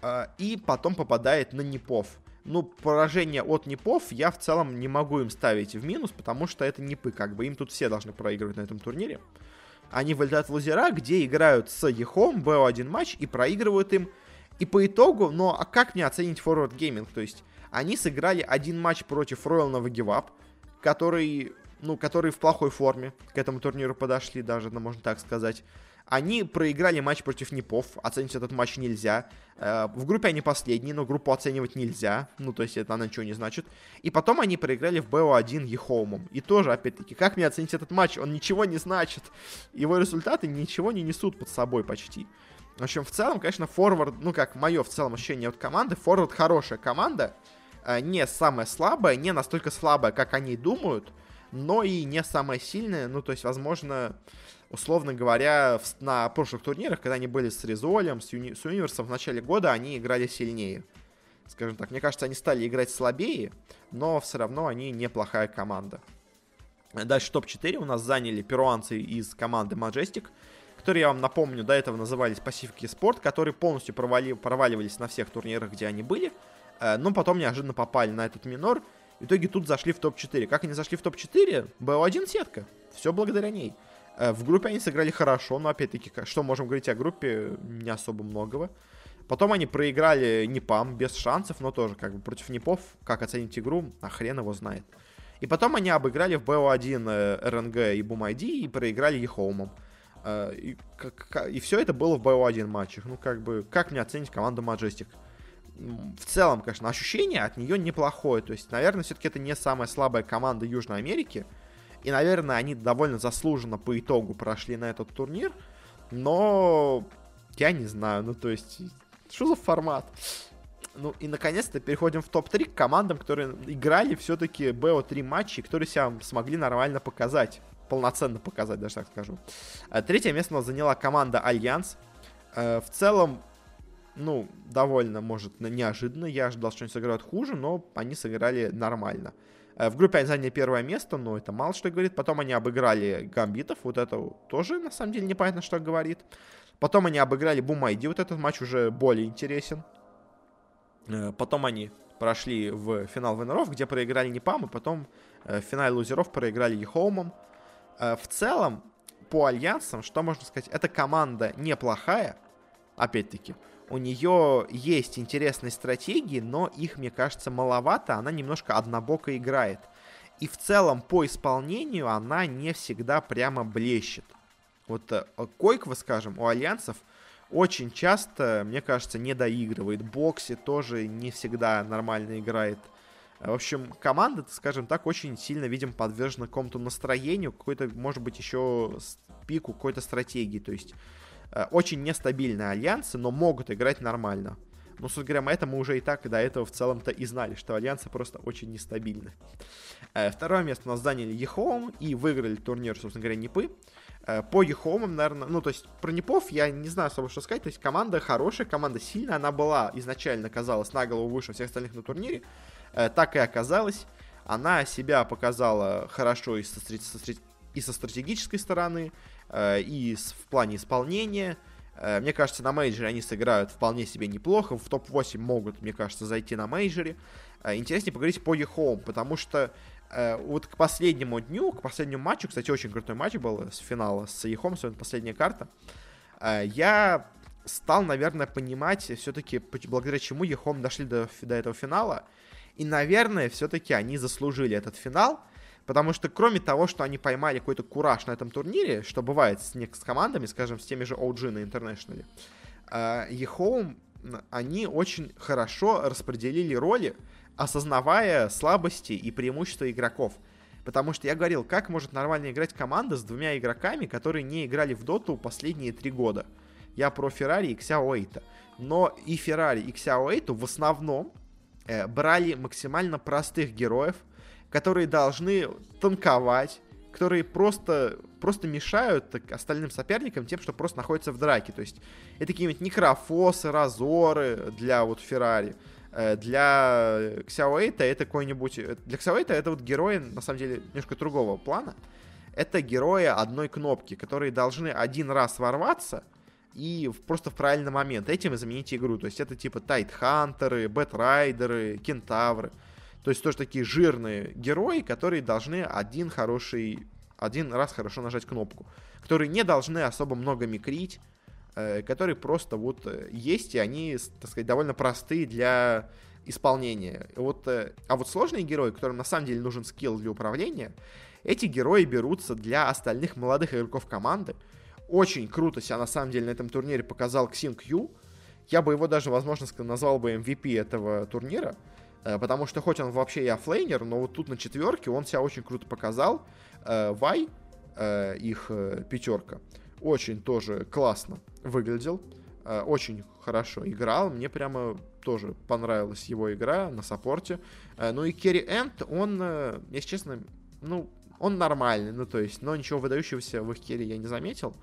э, и потом попадает на Непов. Ну, поражение от Непов я в целом не могу им ставить в минус, потому что это Непы, как бы им тут все должны проигрывать на этом турнире. Они вылетают в лузера, где играют с Ехом, БО1 матч и проигрывают им. И по итогу, но а как мне оценить Forward Gaming? То есть, они сыграли один матч против Royal Up, который ну, которые в плохой форме к этому турниру подошли, даже, ну, можно так сказать. Они проиграли матч против Нипов, оценить этот матч нельзя. Э, в группе они последние, но группу оценивать нельзя, ну, то есть это она ничего не значит. И потом они проиграли в BO1 EHOME ом. И тоже, опять-таки, как мне оценить этот матч? Он ничего не значит. Его результаты ничего не несут под собой почти. В общем, в целом, конечно, форвард, ну, как мое в целом ощущение от команды, форвард хорошая команда, э, не самая слабая, не настолько слабая, как они думают, но и не самая сильная. Ну, то есть, возможно, условно говоря, в, на прошлых турнирах, когда они были с Резолем, с, Юни, с Универсом в начале года, они играли сильнее. Скажем так, мне кажется, они стали играть слабее, но все равно они неплохая команда. Дальше топ-4 у нас заняли перуанцы из команды Majestic, которые, я вам напомню, до этого назывались Pacific Sport, которые полностью провали, проваливались на всех турнирах, где они были, э, но потом неожиданно попали на этот минор в итоге тут зашли в топ-4. Как они зашли в топ-4? БО1 сетка. Все благодаря ней. Э, в группе они сыграли хорошо, но опять-таки, что можем говорить о группе, не особо многого. Потом они проиграли Непам без шансов, но тоже как бы против Непов, как оценить игру, а хрен его знает. И потом они обыграли в БО1 РНГ и Бумайди и проиграли Ехоумом. Э, и, и все это было в БО1 матчах. Ну, как бы, как мне оценить команду Majestic? в целом, конечно, ощущение от нее неплохое. То есть, наверное, все-таки это не самая слабая команда Южной Америки. И, наверное, они довольно заслуженно по итогу прошли на этот турнир. Но я не знаю, ну то есть, что за формат? Ну и наконец-то переходим в топ-3 к командам, которые играли все-таки BO3 матчи, которые себя смогли нормально показать. Полноценно показать, даже так скажу. Э, третье место у нас заняла команда Альянс. Э, в целом, ну, довольно, может, неожиданно. Я ожидал, что они сыграют хуже, но они сыграли нормально. Э, в группе они заняли первое место, но это мало что говорит. Потом они обыграли Гамбитов, вот это тоже, на самом деле, непонятно, что говорит. Потом они обыграли BOOM ID, вот этот матч уже более интересен. Э, потом они прошли в финал винеров, где проиграли NiP ам, и потом э, в финале лузеров проиграли EHOME ом. В целом, по альянсам, что можно сказать, эта команда неплохая, опять-таки, у нее есть интересные стратегии, но их, мне кажется, маловато, она немножко однобоко играет. И в целом по исполнению она не всегда прямо блещет. Вот э, Койква, скажем, у альянсов очень часто, мне кажется, не доигрывает. Бокси тоже не всегда нормально играет. В общем, команда, скажем так, очень сильно, видим, подвержена какому-то настроению, какой-то, может быть, еще пику какой-то стратегии. То есть Э, очень нестабильные альянсы, но могут играть нормально. Но, собственно говоря, это мы уже и так до этого в целом-то и знали, что альянсы просто очень нестабильны. Э, второе место у нас заняли EHOME и выиграли турнир, собственно говоря, NiP ы. Э, по EHOME ам, наверное, ну, то есть про NiP ов я не знаю особо, что сказать. То есть команда хорошая, команда сильная, она была изначально казалась на голову выше всех остальных на турнире. Так и оказалось. Она себя показала хорошо и со, и со стратегической стороны, Э, и в плане исполнения. Э, мне кажется, на мейджоре они сыграют вполне себе неплохо. В топ-8 могут, мне кажется, зайти на мейджоре. Э, интереснее поговорить по EHOME, потому что вот к последнему дню, к последнему матчу, кстати, очень крутой матч был с финала с EHOME, сегодня последняя карта, я стал, наверное, понимать все-таки, благодаря чему EHOME дошли до, до этого финала. И, наверное, все-таки они заслужили этот финал, потому что кроме того, что они поймали какой-то кураж на этом турнире, что бывает с, с командами, скажем, с теми же OG на International, EHOME, они очень хорошо распределили роли, осознавая слабости и преимущества игроков. Потому что я говорил, как может нормально играть команда с двумя игроками, которые не играли в доту последние три года. Я про Феррари и Ксяоэйта. Но и Феррари, и Ксяоэйту в основном э, брали максимально простых героев, которые должны танковать, которые просто, просто мешают остальным соперникам тем, что просто находятся в драке. То есть это какие-нибудь некрофосы, разоры для вот Феррари. Э, для Ксяоэйта это какой-нибудь... Э, для Ксяоэйта это вот герои, на самом деле, немножко другого плана. Это герои одной кнопки, которые должны один раз ворваться и просто в правильный момент этим и заменить игру. То есть это типа Тайтхантеры, Бэтрайдеры, Кентавры. То есть тоже такие жирные герои, которые должны один хороший, один раз хорошо нажать кнопку. Которые не должны особо много микрить, Э, которые просто вот э, есть, и они, так сказать, довольно простые для исполнения. Вот, э, а вот сложные герои, которым на самом деле нужен скилл для управления, эти герои берутся для остальных молодых игроков команды. Очень круто себя на самом деле на этом турнире показал XinQ. Я бы его даже, возможно, назвал бы MVP этого турнира. Потому что хоть он вообще и оффлейнер, но вот тут на четверке он себя очень круто показал. Вай, их пятерка, очень тоже классно выглядел, э, очень хорошо играл, мне прямо тоже понравилась его игра на саппорте. Э, ну и Керри Энд, он, э, если честно, ну, он нормальный, ну то есть, но ничего выдающегося в их керри я не заметил.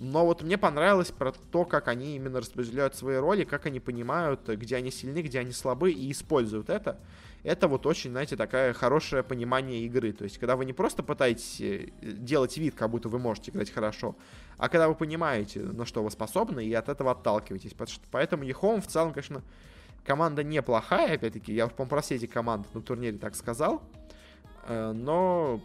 Но вот мне понравилось про то, как они именно распределяют свои роли, как они понимают, где они сильны, где они слабы, и используют это. Это вот очень, знаете, такое хорошее понимание игры. То есть, когда вы не просто пытаетесь делать вид, как будто вы можете играть хорошо, а когда вы понимаете, на что вы способны, и от этого отталкиваетесь. Поэтому EHOME в целом, конечно, команда неплохая, опять-таки, я, по-моему, про все эти команды на турнире так сказал, э, но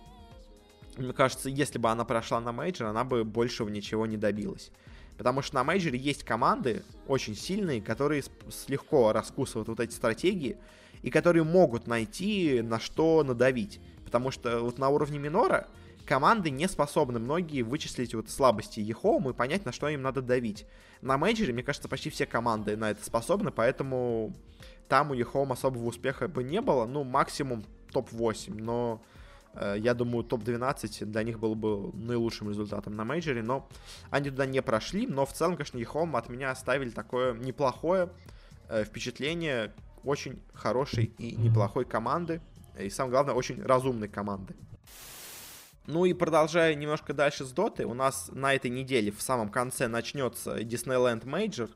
мне кажется, если бы она прошла на мейджор, она бы большего ничего не добилась. Потому что на мейджоре есть команды очень сильные, которые легко раскусывают вот эти стратегии, и которые могут найти на что надавить. Потому что вот на уровне минора команды не способны многие вычислить вот слабости EHOME и понять, на что им надо давить. На мейджоре, мне кажется, почти все команды на это способны, поэтому там у EHOME особого успеха бы не было. Ну, максимум топ-8, но я думаю, топ-12 для них был бы наилучшим результатом на мейджоре, но они туда не прошли, но в целом, конечно, EHOME от меня оставили такое неплохое э, впечатление очень хорошей и неплохой команды, и самое главное, очень разумной команды. Ну и продолжая немножко дальше с Доты, у нас на этой неделе в самом конце начнется Disneyland Major.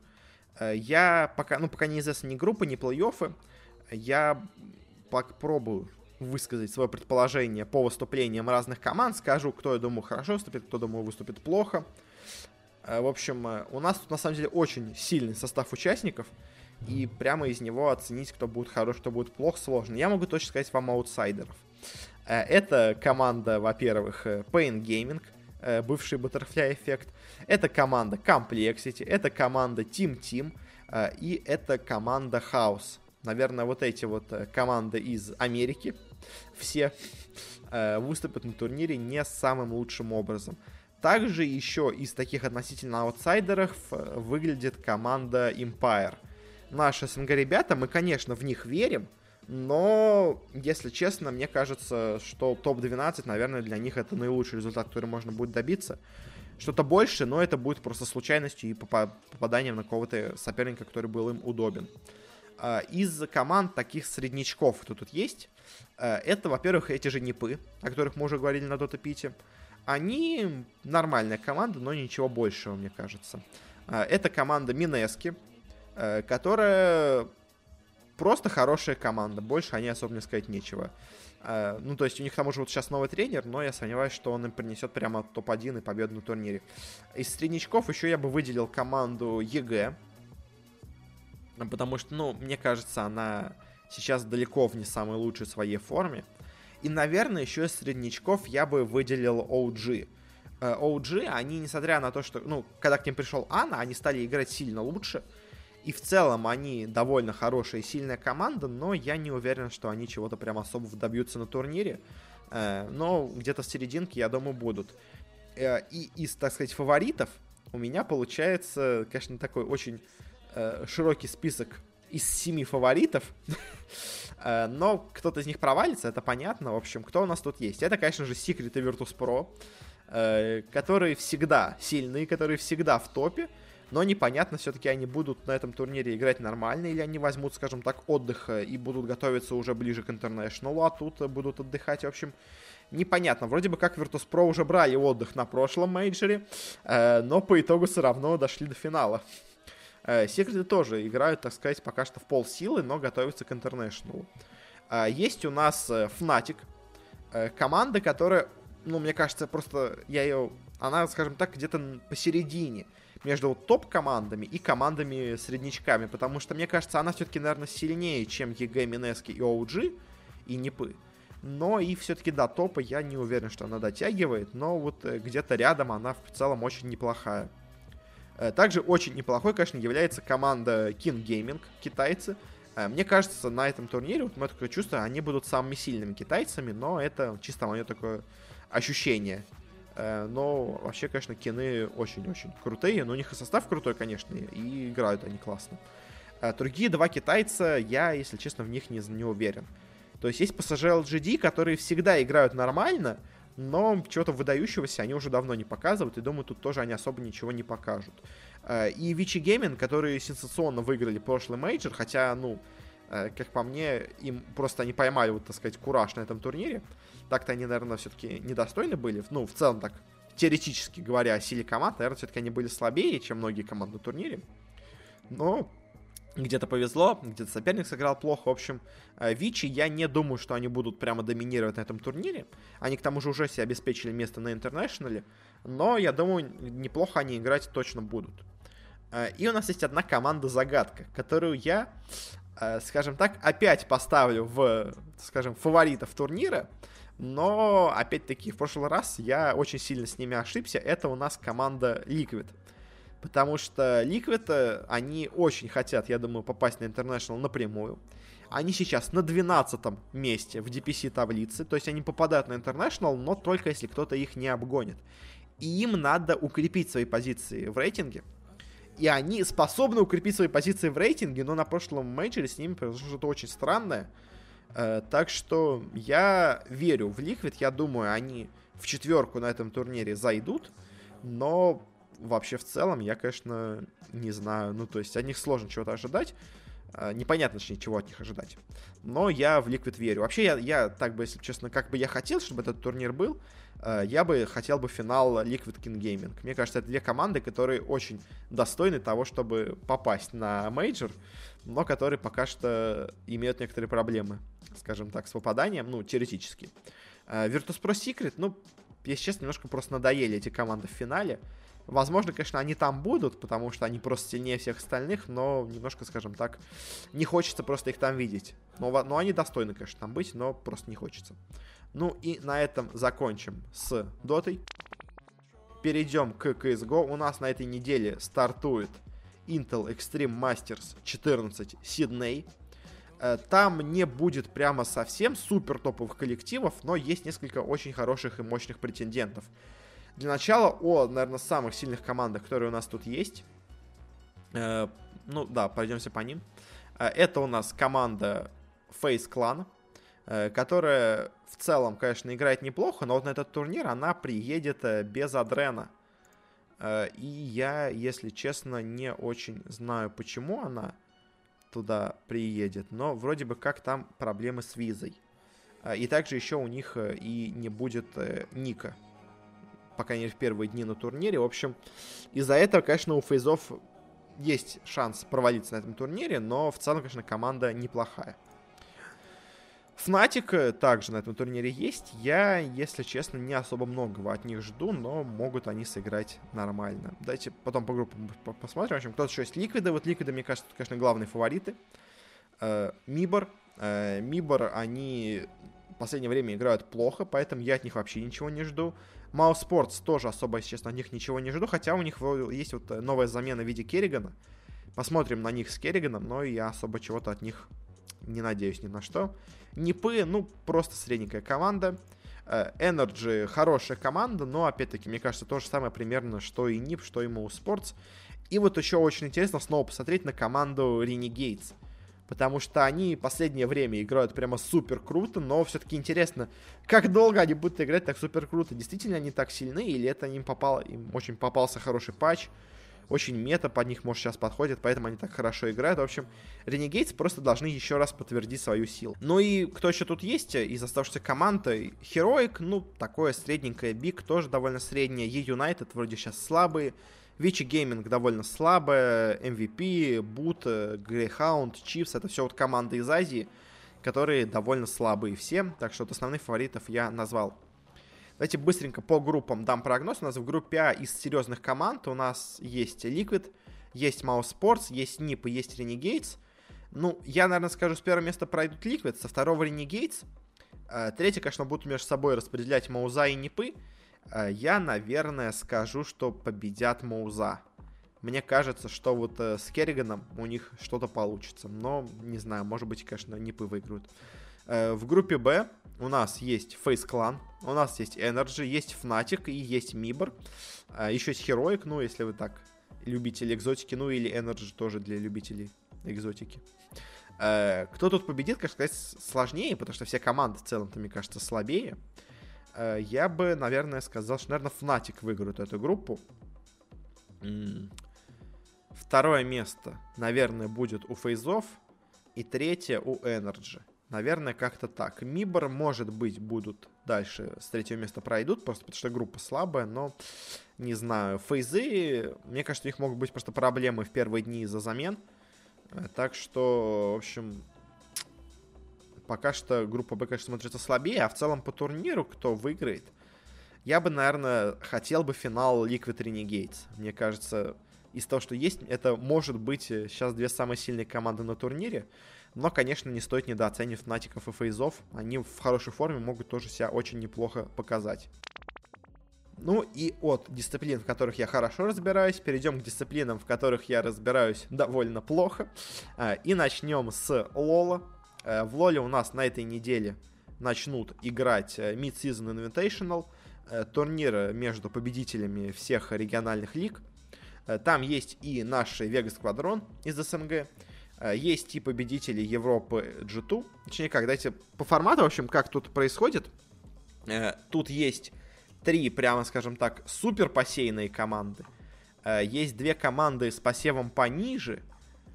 Э, я пока, ну пока неизвестна ни группа, ни плей-оффы, я попробую высказать свое предположение по выступлениям разных команд, скажу, кто, я думаю, хорошо выступит, кто, думаю, выступит плохо. Э, в общем, э, у нас тут на самом деле очень сильный состав участников, и прямо из него оценить, кто будет хорош, кто будет плох, сложно. Я могу точно сказать вам аутсайдеров. Э, это команда, во-первых, Pain Gaming, бывший Butterfly Effect. Это команда Complexity, это команда Team Team и это команда House. Наверное, вот эти вот команды из Америки все выступят на турнире не самым лучшим образом. Также еще из таких относительно аутсайдеров выглядит команда Empire. Наши СНГ ребята, мы, конечно, в них верим, но, если честно, мне кажется, что топ-12, наверное, для них это наилучший результат, который можно будет добиться. Что-то больше, но это будет просто случайностью и попаданием на кого-то соперника, который был им удобен. А, из команд таких среднячков, кто тут есть, это, во-первых, эти же Непы, о которых мы уже говорили на Дота Пите. Они нормальная команда, но ничего большего, мне кажется. А, это команда Mineski, которая просто хорошая команда. Больше они особо не сказать нечего. Ну, то есть у них к тому же вот сейчас новый тренер, но я сомневаюсь, что он им принесет прямо топ-1 и победу на турнире. Из среднячков еще я бы выделил команду EG, потому что, ну, мне кажется, она сейчас далеко в не самой лучшей своей форме. И, наверное, еще из среднячков я бы выделил OG. Uh, OG, они, несмотря на то, что, ну, когда к ним пришел Анна, они стали играть сильно лучше, И в целом они довольно хорошая и сильная команда, но я не уверен, что они чего-то прям особо добьются на турнире. Э, но где-то в серединке, я думаю, будут. Э, и из, так сказать, фаворитов у меня получается, конечно, такой очень э, широкий список из семи фаворитов. Но кто-то из них провалится, это понятно. В общем, кто у нас тут есть? Это, конечно же, Secret и Virtus.pro, которые всегда сильные, которые всегда в топе но непонятно, все-таки они будут на этом турнире играть нормально, или они возьмут, скажем так, отдых и будут готовиться уже ближе к интернешнлу, а тут будут отдыхать, в общем, непонятно. Вроде бы как Virtus.pro уже брали отдых на прошлом мейджоре, э, но по итогу все равно дошли до финала. Э, Секреты тоже играют, так сказать, пока что в полсилы, но готовятся к интернешнлу. Э, есть у нас Fnatic, команда, которая, ну, мне кажется, просто я ее, она, скажем так, где-то посередине между топ-командами и командами-среднячками, потому что, мне кажется, она все-таки, наверное, сильнее, чем EG, Mineski и OG, и NiP ы. Но и все-таки до топа я не уверен, что она дотягивает, но вот э, где-то рядом она в целом очень неплохая. Э, также очень неплохой, конечно, является команда King Gaming, китайцы. Э, мне кажется, на этом турнире, вот мое такое чувство, они будут самыми сильными китайцами, но это чисто мое такое ощущение. Э, но вообще, конечно, кины очень-очень крутые. Но у них и состав крутой, конечно, и играют они классно. Другие два китайца, я, если честно, в них не, не уверен. То есть есть пассажиры LGD, которые всегда играют нормально, но чего-то выдающегося они уже давно не показывают, и думаю, тут тоже они особо ничего не покажут. Э, и Vici Gaming, которые сенсационно выиграли прошлый мейджор, хотя, ну, как по мне, им просто они поймали, вот, так сказать, кураж на этом турнире. Так-то они, наверное, все-таки недостойны были. Ну, в целом так, теоретически говоря о силе команд, наверное, все-таки они были слабее, чем многие команды на турнире. Но где-то повезло, где-то соперник сыграл плохо. В общем, э, Вичи, я не думаю, что они будут прямо доминировать на этом турнире. Они, к тому же, уже себе обеспечили место на интернешнале. Но, я думаю, неплохо они играть точно будут. Э, и у нас есть одна команда-загадка, которую я, э, скажем так, опять поставлю в, скажем, фаворитов турнира. Но, опять-таки, в прошлый раз я очень сильно с ними ошибся. Это у нас команда Liquid. Потому что Liquid, они очень хотят, я думаю, попасть на International напрямую. Они сейчас на 12 месте в DPC таблице. То есть они попадают на International, но только если кто-то их не обгонит. И им надо укрепить свои позиции в рейтинге. И они способны укрепить свои позиции в рейтинге, но на прошлом мейджоре с ними произошло что-то очень странное. Э, так что я верю в Liquid, я думаю, они в четверку на этом турнире зайдут, но вообще в целом я, конечно, не знаю, ну то есть от них сложно чего-то ожидать, э, непонятно, точнее, чего от них ожидать. Но я в Liquid верю. Вообще, я, я так бы, если честно, как бы я хотел, чтобы этот турнир был, э, я бы хотел бы финал Liquid Keen Gaming. Мне кажется, это две команды, которые очень достойны того, чтобы попасть на мейджор, но которые пока что имеют некоторые проблемы скажем так, с попаданием, ну, теоретически. Э, Virtus.pro Secret, ну, если честно, немножко просто надоели эти команды в финале. Возможно, конечно, они там будут, потому что они просто сильнее всех остальных, но немножко, скажем так, не хочется просто их там видеть. Но, но они достойны, конечно, там быть, но просто не хочется. Ну и на этом закончим с дотой. Перейдем к CSGO. У нас на этой неделе стартует Intel Extreme Masters 14 Сидней. Э, там не будет прямо совсем супер топовых коллективов, но есть несколько очень хороших и мощных претендентов. Для начала о, наверное, самых сильных командах, которые у нас тут есть. Э, ну да, пройдемся по ним. Э, это у нас команда Face Clan, которая в целом, конечно, играет неплохо, но вот на этот турнир она приедет без Адрена. И я, если честно, не очень знаю, почему она туда приедет, но вроде бы как там проблемы с визой. И также еще у них э, и не будет э, Ника, пока не в первые дни на турнире. В общем, из-за этого, конечно, у фейзов есть шанс провалиться на этом турнире, но в целом, конечно, команда неплохая. Фнатик э, также на этом турнире есть. Я, если честно, не особо многого от них жду, но могут они сыграть нормально. Давайте потом по группам посмотрим. В общем, кто-то еще есть Ликвиды. Вот Ликвиды, мне кажется, конечно, главные фавориты. Э, Мибор. Э, Мибор, они в последнее время играют плохо, поэтому я от них вообще ничего не жду. Маус Спортс тоже особо, если честно, от них ничего не жду, хотя у них есть вот новая замена в виде Керригана, Посмотрим на них с Керриганом, но я особо чего-то от них не надеюсь ни на что. Нипы, ну, просто средненькая команда. Э, Energy хорошая команда, но, опять-таки, мне кажется, то же самое примерно, что и НИП, что и Моу Sports. И вот еще очень интересно снова посмотреть на команду Renegades. Потому что они последнее время играют прямо супер круто, но все-таки интересно, как долго они будут играть так супер круто. Действительно они так сильны, или это им попал, им очень попался хороший патч, очень мета под них, может, сейчас подходит, поэтому они так хорошо играют. В общем, Renegades просто должны еще раз подтвердить свою силу. Ну и кто еще тут есть из оставшихся команд? Heroic, ну, такое средненькое. Биг тоже довольно среднее. E-United вроде сейчас слабые. Вичи Гейминг довольно слабая, MVP, Boot, Greyhound, Chiefs, это все вот команды из Азии, которые довольно слабые все, так что вот основных фаворитов я назвал. Давайте быстренько по группам дам прогноз. У нас в группе А из серьезных команд у нас есть Liquid, есть Mouse Sports, есть NIP и есть Renegades. Ну, я, наверное, скажу, с первого места пройдут Liquid, со второго Renegades. Э, третье, конечно, будут между собой распределять Мауза и Нипы. Э, я, наверное, скажу, что победят Мауза. Мне кажется, что вот э, с Керриганом у них что-то получится. Но, не знаю, может быть, конечно, Нипы выиграют. В группе Б у нас есть Face Clan, у нас есть Energy, есть Fnatic и есть. А, еще есть Heroic, ну, если вы так любители экзотики, ну или Energy тоже для любителей экзотики. Кто тут победит, конечно, сказать сложнее, потому что все команды в целом-то, мне кажется, слабее. А, я бы, наверное, сказал, что, наверное, Fnatic выиграет эту группу. Второе место, наверное, будет у Фейзов. И третье у Energy. Наверное, как-то так. Мибор, может быть, будут дальше с третьего места пройдут, просто потому что группа слабая, но не знаю. Фейзы, мне кажется, у них могут быть просто проблемы в первые дни из-за замен. Э, так что, в общем, пока что группа Б, конечно, смотрится слабее, а в целом по турниру кто выиграет? Я бы, наверное, хотел бы финал Liquid Renegades. Мне кажется, из того, что есть, это может быть сейчас две самые сильные команды на турнире. Но, конечно, не стоит недооценивать Фнатиков и Фейзов. Они в хорошей форме могут тоже себя очень неплохо показать. Ну и от дисциплин, в которых я хорошо разбираюсь, перейдем к дисциплинам, в которых я разбираюсь довольно плохо. А, и начнем с Лола. А, в Лоле у нас на этой неделе начнут играть э, Mid-Season Invitational, э, турнир между победителями всех региональных лиг. Э, там есть и наш Вегас Сквадрон из СНГ, Э, есть и победители Европы G2. Точнее, как, дайте по формату, в общем, как тут происходит. Э, тут есть три, прямо скажем так, супер посеянные команды. Э, есть две команды с посевом пониже,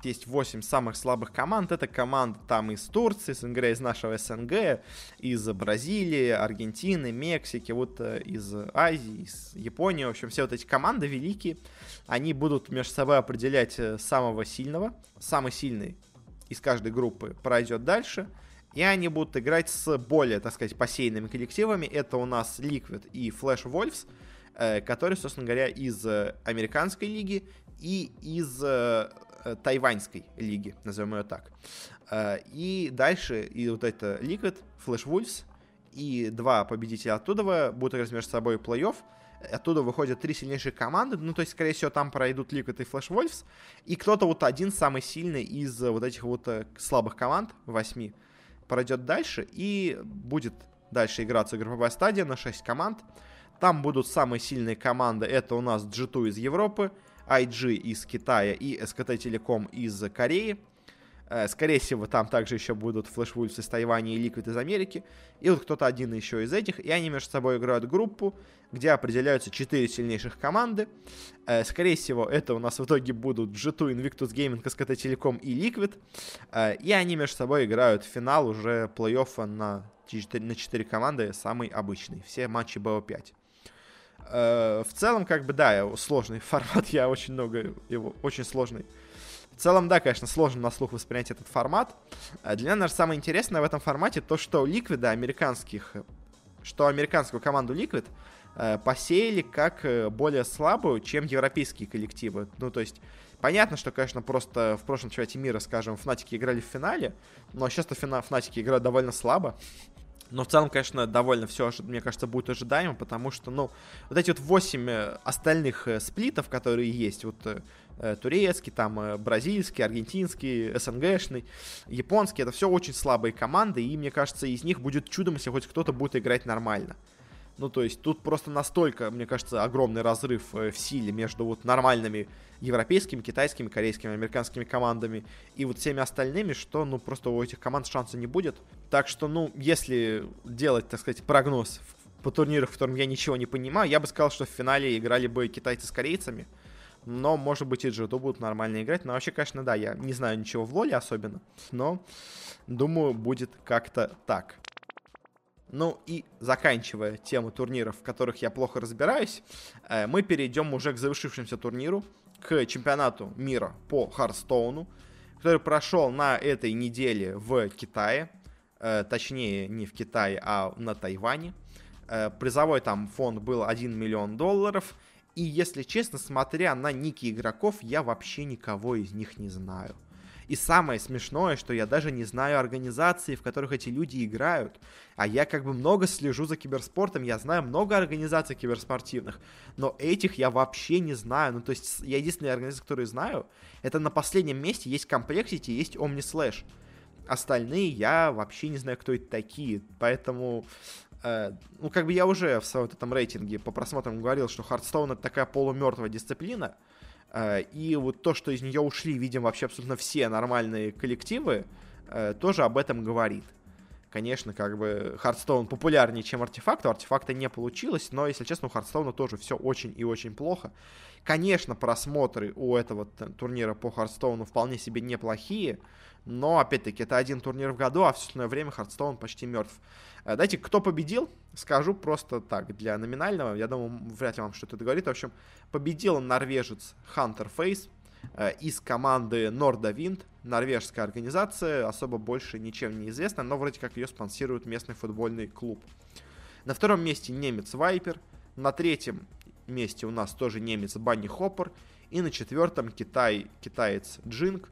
есть 8 самых слабых команд. Это команда там из Турции, СНГ, из нашего СНГ, из Бразилии, Аргентины, Мексики, вот э, из Азии, из Японии. В общем, все вот эти команды великие. Они будут между собой определять э, самого сильного. Самый сильный из каждой группы пройдет дальше. И они будут играть с более, так сказать, посеянными коллективами. Это у нас Liquid и Flash Wolves, э, которые, собственно говоря, из американской лиги и из тайваньской лиги, назовем ее так. Э, и дальше, и вот это Liquid, Flash Wolves, и два победителя оттуда будут играть между собой плей-офф. Оттуда выходят три сильнейшие команды. Ну, то есть, скорее всего, там пройдут Liquid и Flash Wolves. И кто-то вот один самый сильный из вот этих вот э, слабых команд, восьми, пройдет дальше. И будет дальше играться групповая стадия на 6 команд. Там будут самые сильные команды. Это у нас G2 из Европы, IG из Китая и SKT Telecom из Кореи. Э, скорее всего, там также еще будут Flash Wolves из Тайваня и Liquid из Америки. И вот кто-то один еще из этих. И они между собой играют группу, где определяются четыре сильнейших команды. Э, скорее всего, это у нас в итоге будут G2, Invictus Gaming, SKT Telecom и Liquid. Э, и они между собой играют финал уже плей-оффа на 4, на 4 команды, самый обычный. Все матчи BO5. Э, в целом, как бы, да, сложный формат, я очень много его, очень сложный. В целом, да, конечно, сложно на слух воспринять этот формат. Э, для меня, наверное, самое интересное в этом формате то, что Liquid американских, что американскую команду э, посеяли как более слабую, чем европейские коллективы. Ну, то есть, понятно, что, конечно, просто в прошлом чемпионате мира, скажем, Фнатики играли в финале, но сейчас-то Фнатики играют довольно слабо. Но в целом, конечно, довольно все, мне кажется, будет ожидаемо, потому что, ну, вот эти вот 8 э, остальных э, сплитов, которые есть, вот э, турецкий, там бразильский, аргентинский, СНГшный, японский. Это все очень слабые команды, и мне кажется, из них будет чудом, если хоть кто-то будет играть нормально. Ну, то есть тут просто настолько, мне кажется, огромный разрыв э, в силе между вот нормальными европейскими, китайскими, корейскими, американскими командами и вот всеми остальными, что, ну, просто у этих команд шанса не будет. Так что, ну, если делать, так сказать, прогноз по турниру, в котором я ничего не понимаю, я бы сказал, что в финале играли бы китайцы с корейцами, но, может быть, и Джито будут нормально играть. Но вообще, конечно, да, я не знаю ничего в лоле особенно. Но, думаю, будет как-то так. Ну и заканчивая тему турниров, в которых я плохо разбираюсь, э, мы перейдем уже к завершившемуся турниру, к чемпионату мира по Харстоуну, который прошел на этой неделе в Китае, э, точнее не в Китае, а на Тайване. Э, призовой там фонд был 1 миллион долларов, и, если честно, смотря на ники игроков, я вообще никого из них не знаю. И самое смешное, что я даже не знаю организации, в которых эти люди играют. А я как бы много слежу за киберспортом, я знаю много организаций киберспортивных, но этих я вообще не знаю. Ну, то есть, я единственная организация, которую знаю, это на последнем месте есть Complexity, есть OmniSlash. Остальные я вообще не знаю, кто это такие. Поэтому Э, ну, как бы я уже в своем этом рейтинге по просмотрам говорил, что Хардстоун это такая полумертвая дисциплина, и вот то, что из нее ушли, видим, вообще абсолютно все нормальные коллективы, э, тоже об этом говорит. Конечно, как бы Hearthstone популярнее, чем Артефакт, у Артефакта не получилось, но, если честно, у Hearthstone а тоже все очень и очень плохо. Конечно, просмотры у этого турнира по Hearthstone у вполне себе неплохие, но, опять-таки, это один турнир в году, а все остальное время Hearthstone почти мертв. Э, дайте, кто победил, скажу просто так, для номинального. Я думаю, вряд ли вам что-то говорит. В общем, победил норвежец Hunterace э, из команды Норда Винд, норвежская организация, особо больше ничем не известна, но вроде как ее спонсирует местный футбольный клуб. На втором месте немец Вайпер, на третьем месте у нас тоже немец Банни Хоппер, и на четвертом Китай, китаец Джинг.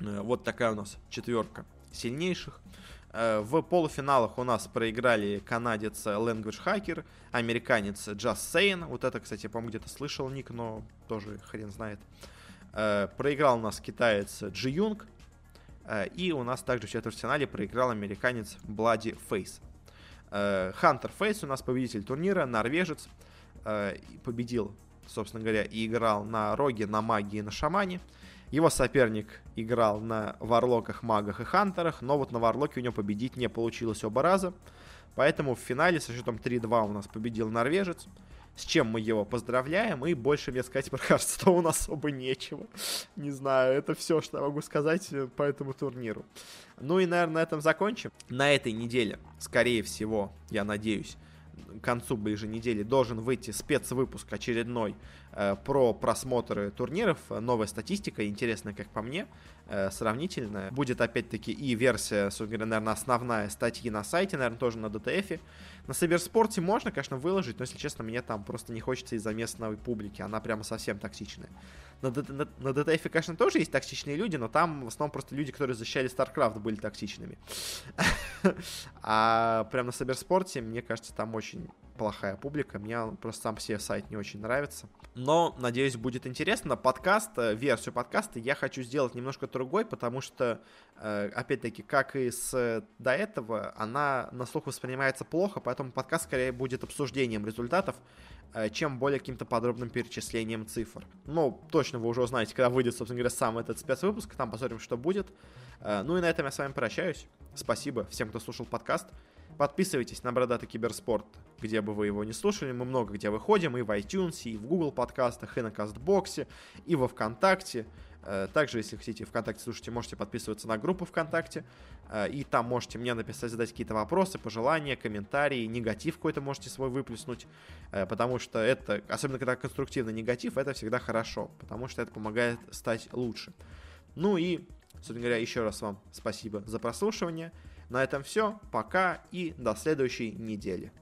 Э, вот такая у нас четверка сильнейших. Э, в полуфиналах у нас проиграли канадец Language Hacker, американец Just Saying. Вот это, кстати, по-моему, где-то слышал ник, но тоже хрен знает. Э, проиграл у нас китаец Джи Юнг. И у нас также в четвертьфинале проиграл американец Bloody Face. Хантер Фейс у нас победитель турнира, норвежец. Победил, собственно говоря, и играл на Роге, на Магии на Шамане. Его соперник играл на Варлоках, Магах и Хантерах, но вот на Варлоке у него победить не получилось оба раза. Поэтому в финале со счетом 3-2 у нас победил норвежец, с чем мы его поздравляем, и больше мне сказать про Харстоун особо нечего. Не знаю, это все, что я могу сказать э, по этому турниру. Ну и, наверное, на этом закончим. На этой неделе, скорее всего, я надеюсь, к концу ближе недели должен выйти спецвыпуск очередной э, про просмотры турниров. Новая статистика, интересная, как по мне, э, сравнительная. Будет опять-таки и версия, собственно говоря, наверное, основная статьи на сайте, наверное, тоже на DTF. На Саберспорте можно, конечно, выложить, но, если честно, мне там просто не хочется из-за местной публики. Она прямо совсем токсичная. На, на, DTF, конечно, тоже есть токсичные люди, но там в основном просто люди, которые защищали StarCraft, были токсичными. А прям на Саберспорте, мне кажется, там очень плохая публика. Мне просто сам себе сайт не очень нравится. Но, надеюсь, будет интересно. Подкаст, э, версию подкаста я хочу сделать немножко другой, потому что, э, опять-таки, как и с до этого, она на слух воспринимается плохо, поэтому подкаст скорее будет обсуждением результатов, э, чем более каким-то подробным перечислением цифр. Ну, точно вы уже узнаете, когда выйдет, собственно говоря, сам этот спецвыпуск, там посмотрим, что будет. Ну и на этом я с вами прощаюсь. Спасибо всем, кто слушал подкаст. Подписывайтесь на Бородатый Киберспорт, где бы вы его не слушали. Мы много где выходим, и в iTunes, и в Google подкастах, и на Кастбоксе, и во Вконтакте. Э, также, если хотите ВКонтакте слушайте, можете подписываться на группу ВКонтакте. Э, и там можете мне написать, задать какие-то вопросы, пожелания, комментарии, негатив какой-то можете свой выплеснуть. Э, потому что это, особенно когда конструктивный негатив, это всегда хорошо. Потому что это помогает стать лучше. Ну и, собственно говоря, еще раз вам спасибо за прослушивание. На этом все. Пока и до следующей недели.